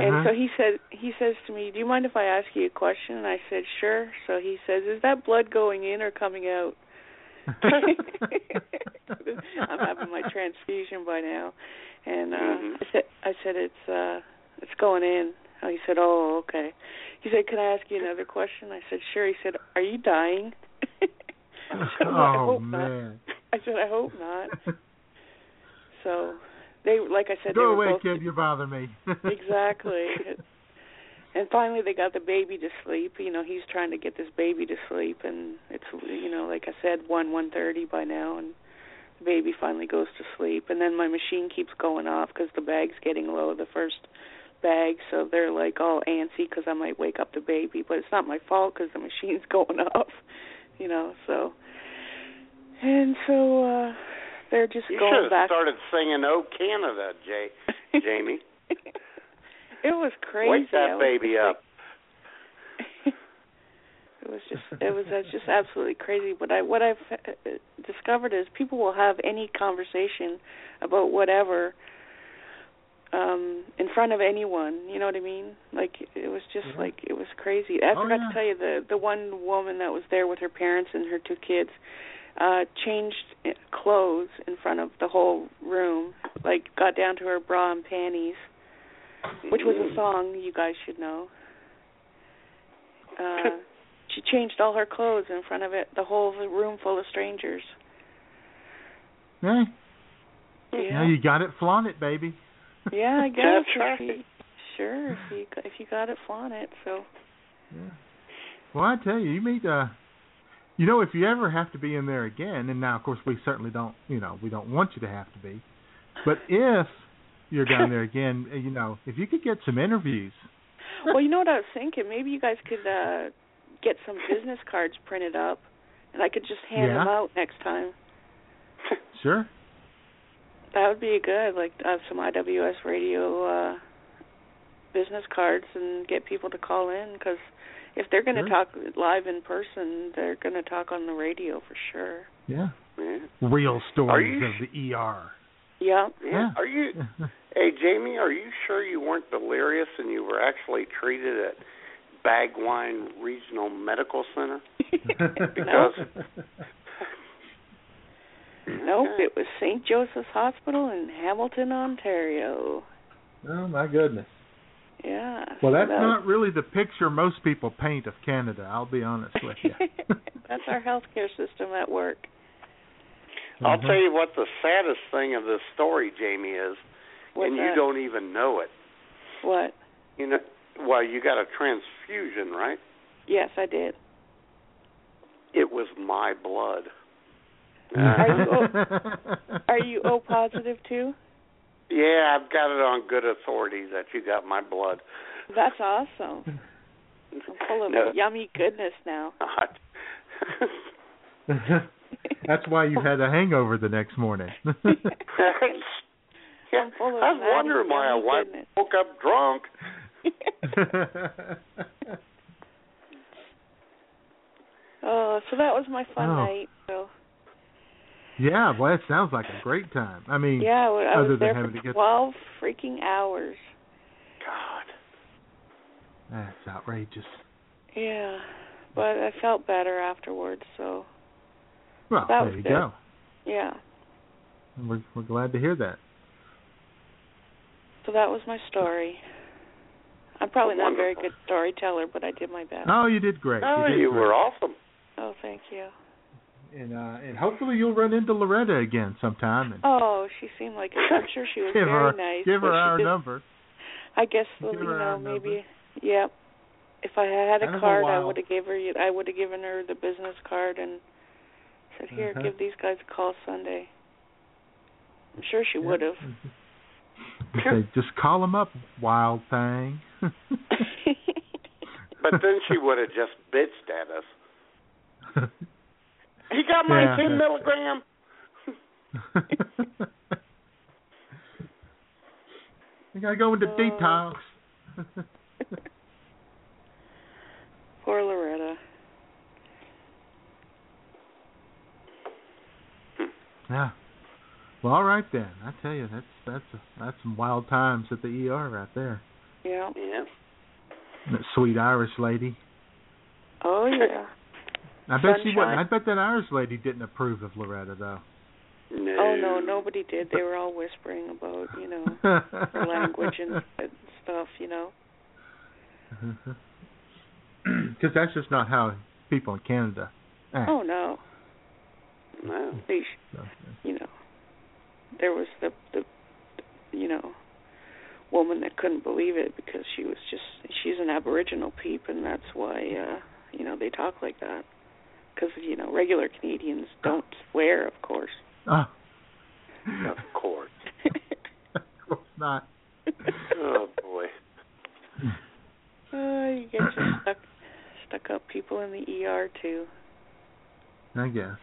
And Uh-huh. so he said he says to me, "Do you mind if I ask you a question?" And I said, "Sure." So he says, "Is that blood going in or coming out?" <laughs> I'm having my transfusion by now, and uh Mhm. I said, "I said it's uh it's going in." Oh, he said, "Oh, okay." He said, "Can I ask you another question?" I said, "Sure." He said, "Are you dying?" <laughs> I said, "Well, I oh hope not." man. I said, "I hope not." <laughs> So they, like I said, Go away, both kid. You bother me. <laughs> exactly. And finally, they got the baby to sleep. You know, he's trying to get this baby to sleep, and it's you know, like I said, one one thirty by now, and the baby finally goes to sleep. And then my machine keeps going off because the bag's getting low. The first bag, so they're like all antsy because I might wake up the baby, but it's not my fault because the machine's going off. You know, so and so uh they're just You going should have back. started singing "Oh Canada," Jay, Jamie. <laughs> It was crazy. Wake that baby up. <laughs> it was just it was just absolutely crazy. But I what I've uh, discovered is people will have any conversation about whatever um in front of anyone. You know what I mean? Like it was just Yeah. like it was crazy. I Oh, forgot yeah. to tell you the the one woman that was there with her parents and her two kids uh changed uh, clothes in front of the whole room. Like got down to her bra and panties which was a song you guys should know. Uh, <laughs> she changed all her clothes in front of it, the whole room full of strangers. Yeah, yeah, you got it. Flaunt it, baby. Yeah, I <laughs> guess. If you- sure, if you if you got it, flaunt it. So Yeah. Well, I tell you, you meet uh you know, if you ever have to be in there again, and now of course we certainly don't, you know, we don't want you to have to be, but <laughs> if you're down there again, uh, you know, if you could get some interviews, well, you know what I was thinking? Maybe you guys could uh get some business cards printed up, and I could just hand Yeah. them out next time. Sure. That would be good. Like uh, some IWS radio uh business cards and get people to call in because if they're going to Sure. talk live in person, they're going to talk on the radio for sure. Yeah. Yeah. Real stories you of the ER. Yeah. Yeah. Are you? <laughs> Hey, Jamie, are you sure you weren't delirious and you were actually treated at Bagwine Regional Medical Center? <laughs> because Nope, it was St. Joseph's Hospital in Hamilton, Ontario. Oh my goodness. Yeah. Well, that's that- not really the picture most people paint of Canada. I'll be honest with you. <laughs> That's our healthcare system at work. I'll Mhm. tell you what the saddest thing of this story, Jamie, is, What's and you that? don't even know it. What? You know, well, you got a transfusion, right? Yes, I did. It was my blood. Uh, are you <laughs> o- are you O positive too? Yeah, I've got it on good authority that you got my blood. That's awesome. I'm full of No. yummy goodness now. <laughs> Uh-huh. <laughs> that's why you had a hangover the next morning. yeah, I'm full of I was wondering why I yummy goodness. woke up drunk. Oh, so that was my fun Oh. night. So yeah, well, that sounds like a great time. I mean, yeah, I wa- I other was than there having for to get twelve freaking hours. God. that's outrageous. Yeah, but I felt better afterwards. So Well, That there was you good. go. yeah, And We're we're glad to hear that. so that was my story. I'm probably not a very good storyteller, but I did my best. Oh, you did great. Oh, did you great. were awesome. Oh, thank you. And uh, and hopefully you'll run into Loretta again sometime. And Oh, she seemed like it. I'm sure she was <laughs> give very her nice. give but her our just- number. <laughs> I guess Give you know maybe. Yep. If I had Kind a of card, I would have gave her. I would have given her the business card and said, "Here, Uh-huh. give these guys a call Sunday." I'm sure she would have. Say, <laughs> just call them up, wild thing. But then she would have just bitched at us. He got my Yeah. 10 milligram. <laughs> I gotta go into Oh. detox. <laughs> Poor Loretta. yeah. Well, all right then. I tell you, that's that's that's some wild times at the ER right there. Yeah. Yeah. That sweet Irish lady. Oh yeah. I bet she Sunshine. wasn't. I bet that Irish lady didn't approve of Loretta though. No. Oh no, nobody did. They were all whispering about you know <laughs> her language and and stuff. You know. <clears throat> Because that's just not how people in Canada act. Oh no. No. They, you know, there was the the you know woman that couldn't believe it because she was just she's an Aboriginal peep and that's why uh you know they talk like that because you know regular Canadians don't swear, of course. Oh, Of course. <laughs> of course not. Oh, boy. Uh, you get your stuck stuck up people in the ER too. I guess.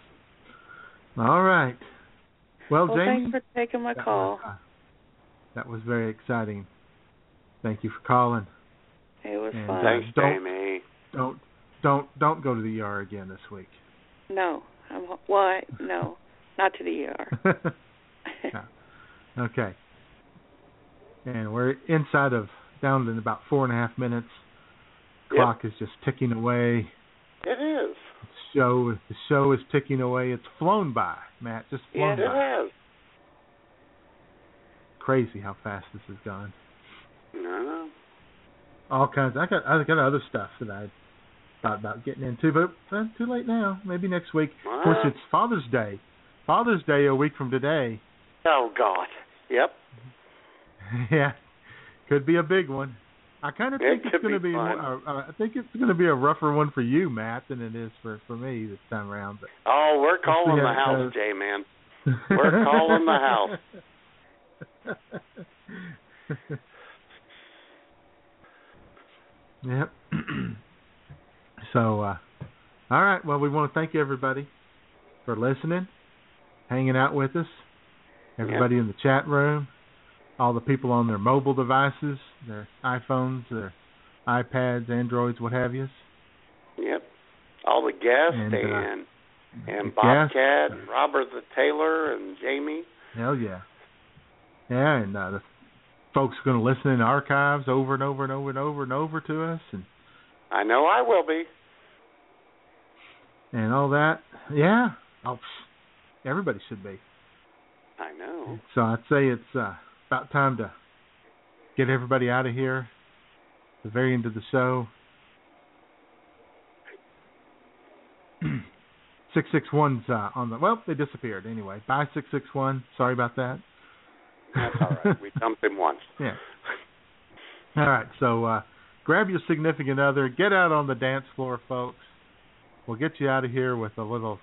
All right. Well, Well, Jamie, thanks for taking my that call. was, uh, that was very exciting. Thank you for calling. It was And, fun. uh, Thanks, don't, Jamie. Don't don't don't go to the ER again this week. No, I'm well. I, no, not to the ER. <laughs> No. Okay. And we're inside of down in about four and a half minutes. Clock is just ticking away. It is. Show the show is ticking away. It's flown by, Matt. Just flown It by. has. Crazy how fast this has gone. No. All kinds. I got I got other stuff that I thought about getting into, but uh, too late now. Maybe next week. Of course, it's Father's Day. Father's Day a week from today. Oh, God. Yep. <laughs> yeah, could be a big one. I kind of It think it's going to be be. more, uh, uh, I think it's going to be a rougher one for you, Matt, than it is for for me this time around. But Oh, we're calling the house, goes. J man. We're calling the house. <laughs> <laughs> Yep. <clears throat> so, uh, all right. Well, we want to thank everybody for listening, hanging out with us. Everybody in the chat room, all the people on their mobile devices, their iPhones, their iPads, Androids, what have you. Yep. All the guests And, and uh, and, the Bobcat, guests. and Robert the Taylor, and Jamie. Hell yeah. Yeah, and uh, the folks are going to listen in archives over and over and over and over and over to us, and I know I will be. And all that. Yeah. Oh, everybody should be. I know. So I'd say it's uh, about time to get everybody out of here. The very end of the show. <clears throat> Six six one's uh, on the well. They disappeared anyway. Bye six six one. Sorry about that. That's all right. We dumped him once. <laughs> Yeah. All right. So uh, grab your significant other. Get out on the dance floor, folks. We'll get you out of here with a little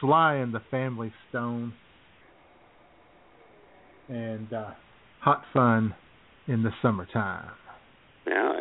Sly and the Family Stone and uh, hot fun in the summertime. Yeah.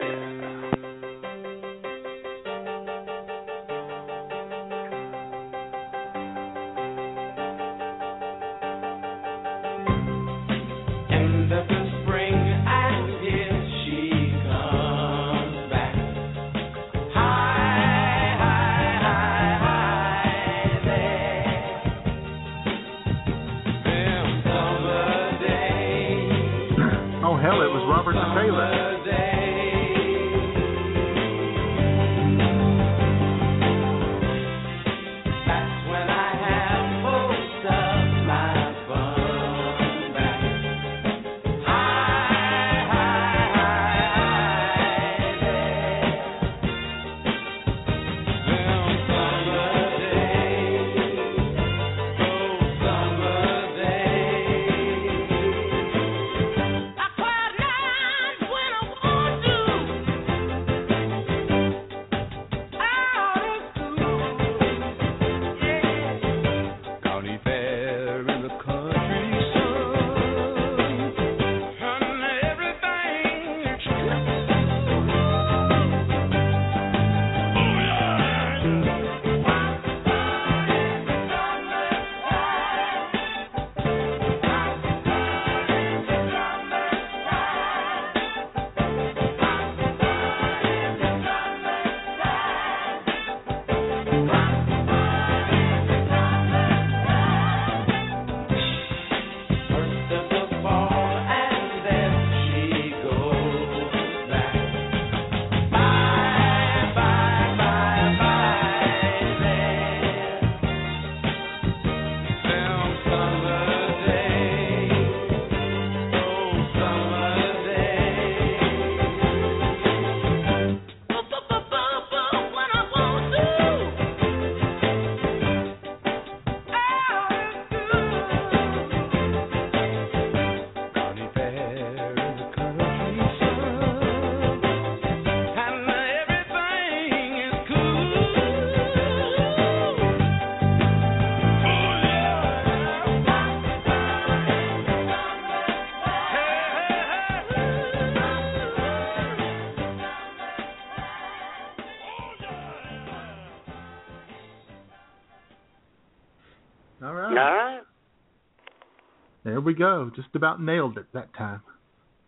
We go. Just about nailed it that time.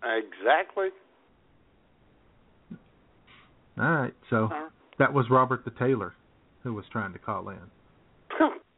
Exactly. All right. So right. that was Robert the Taylor who was trying to call in. <laughs>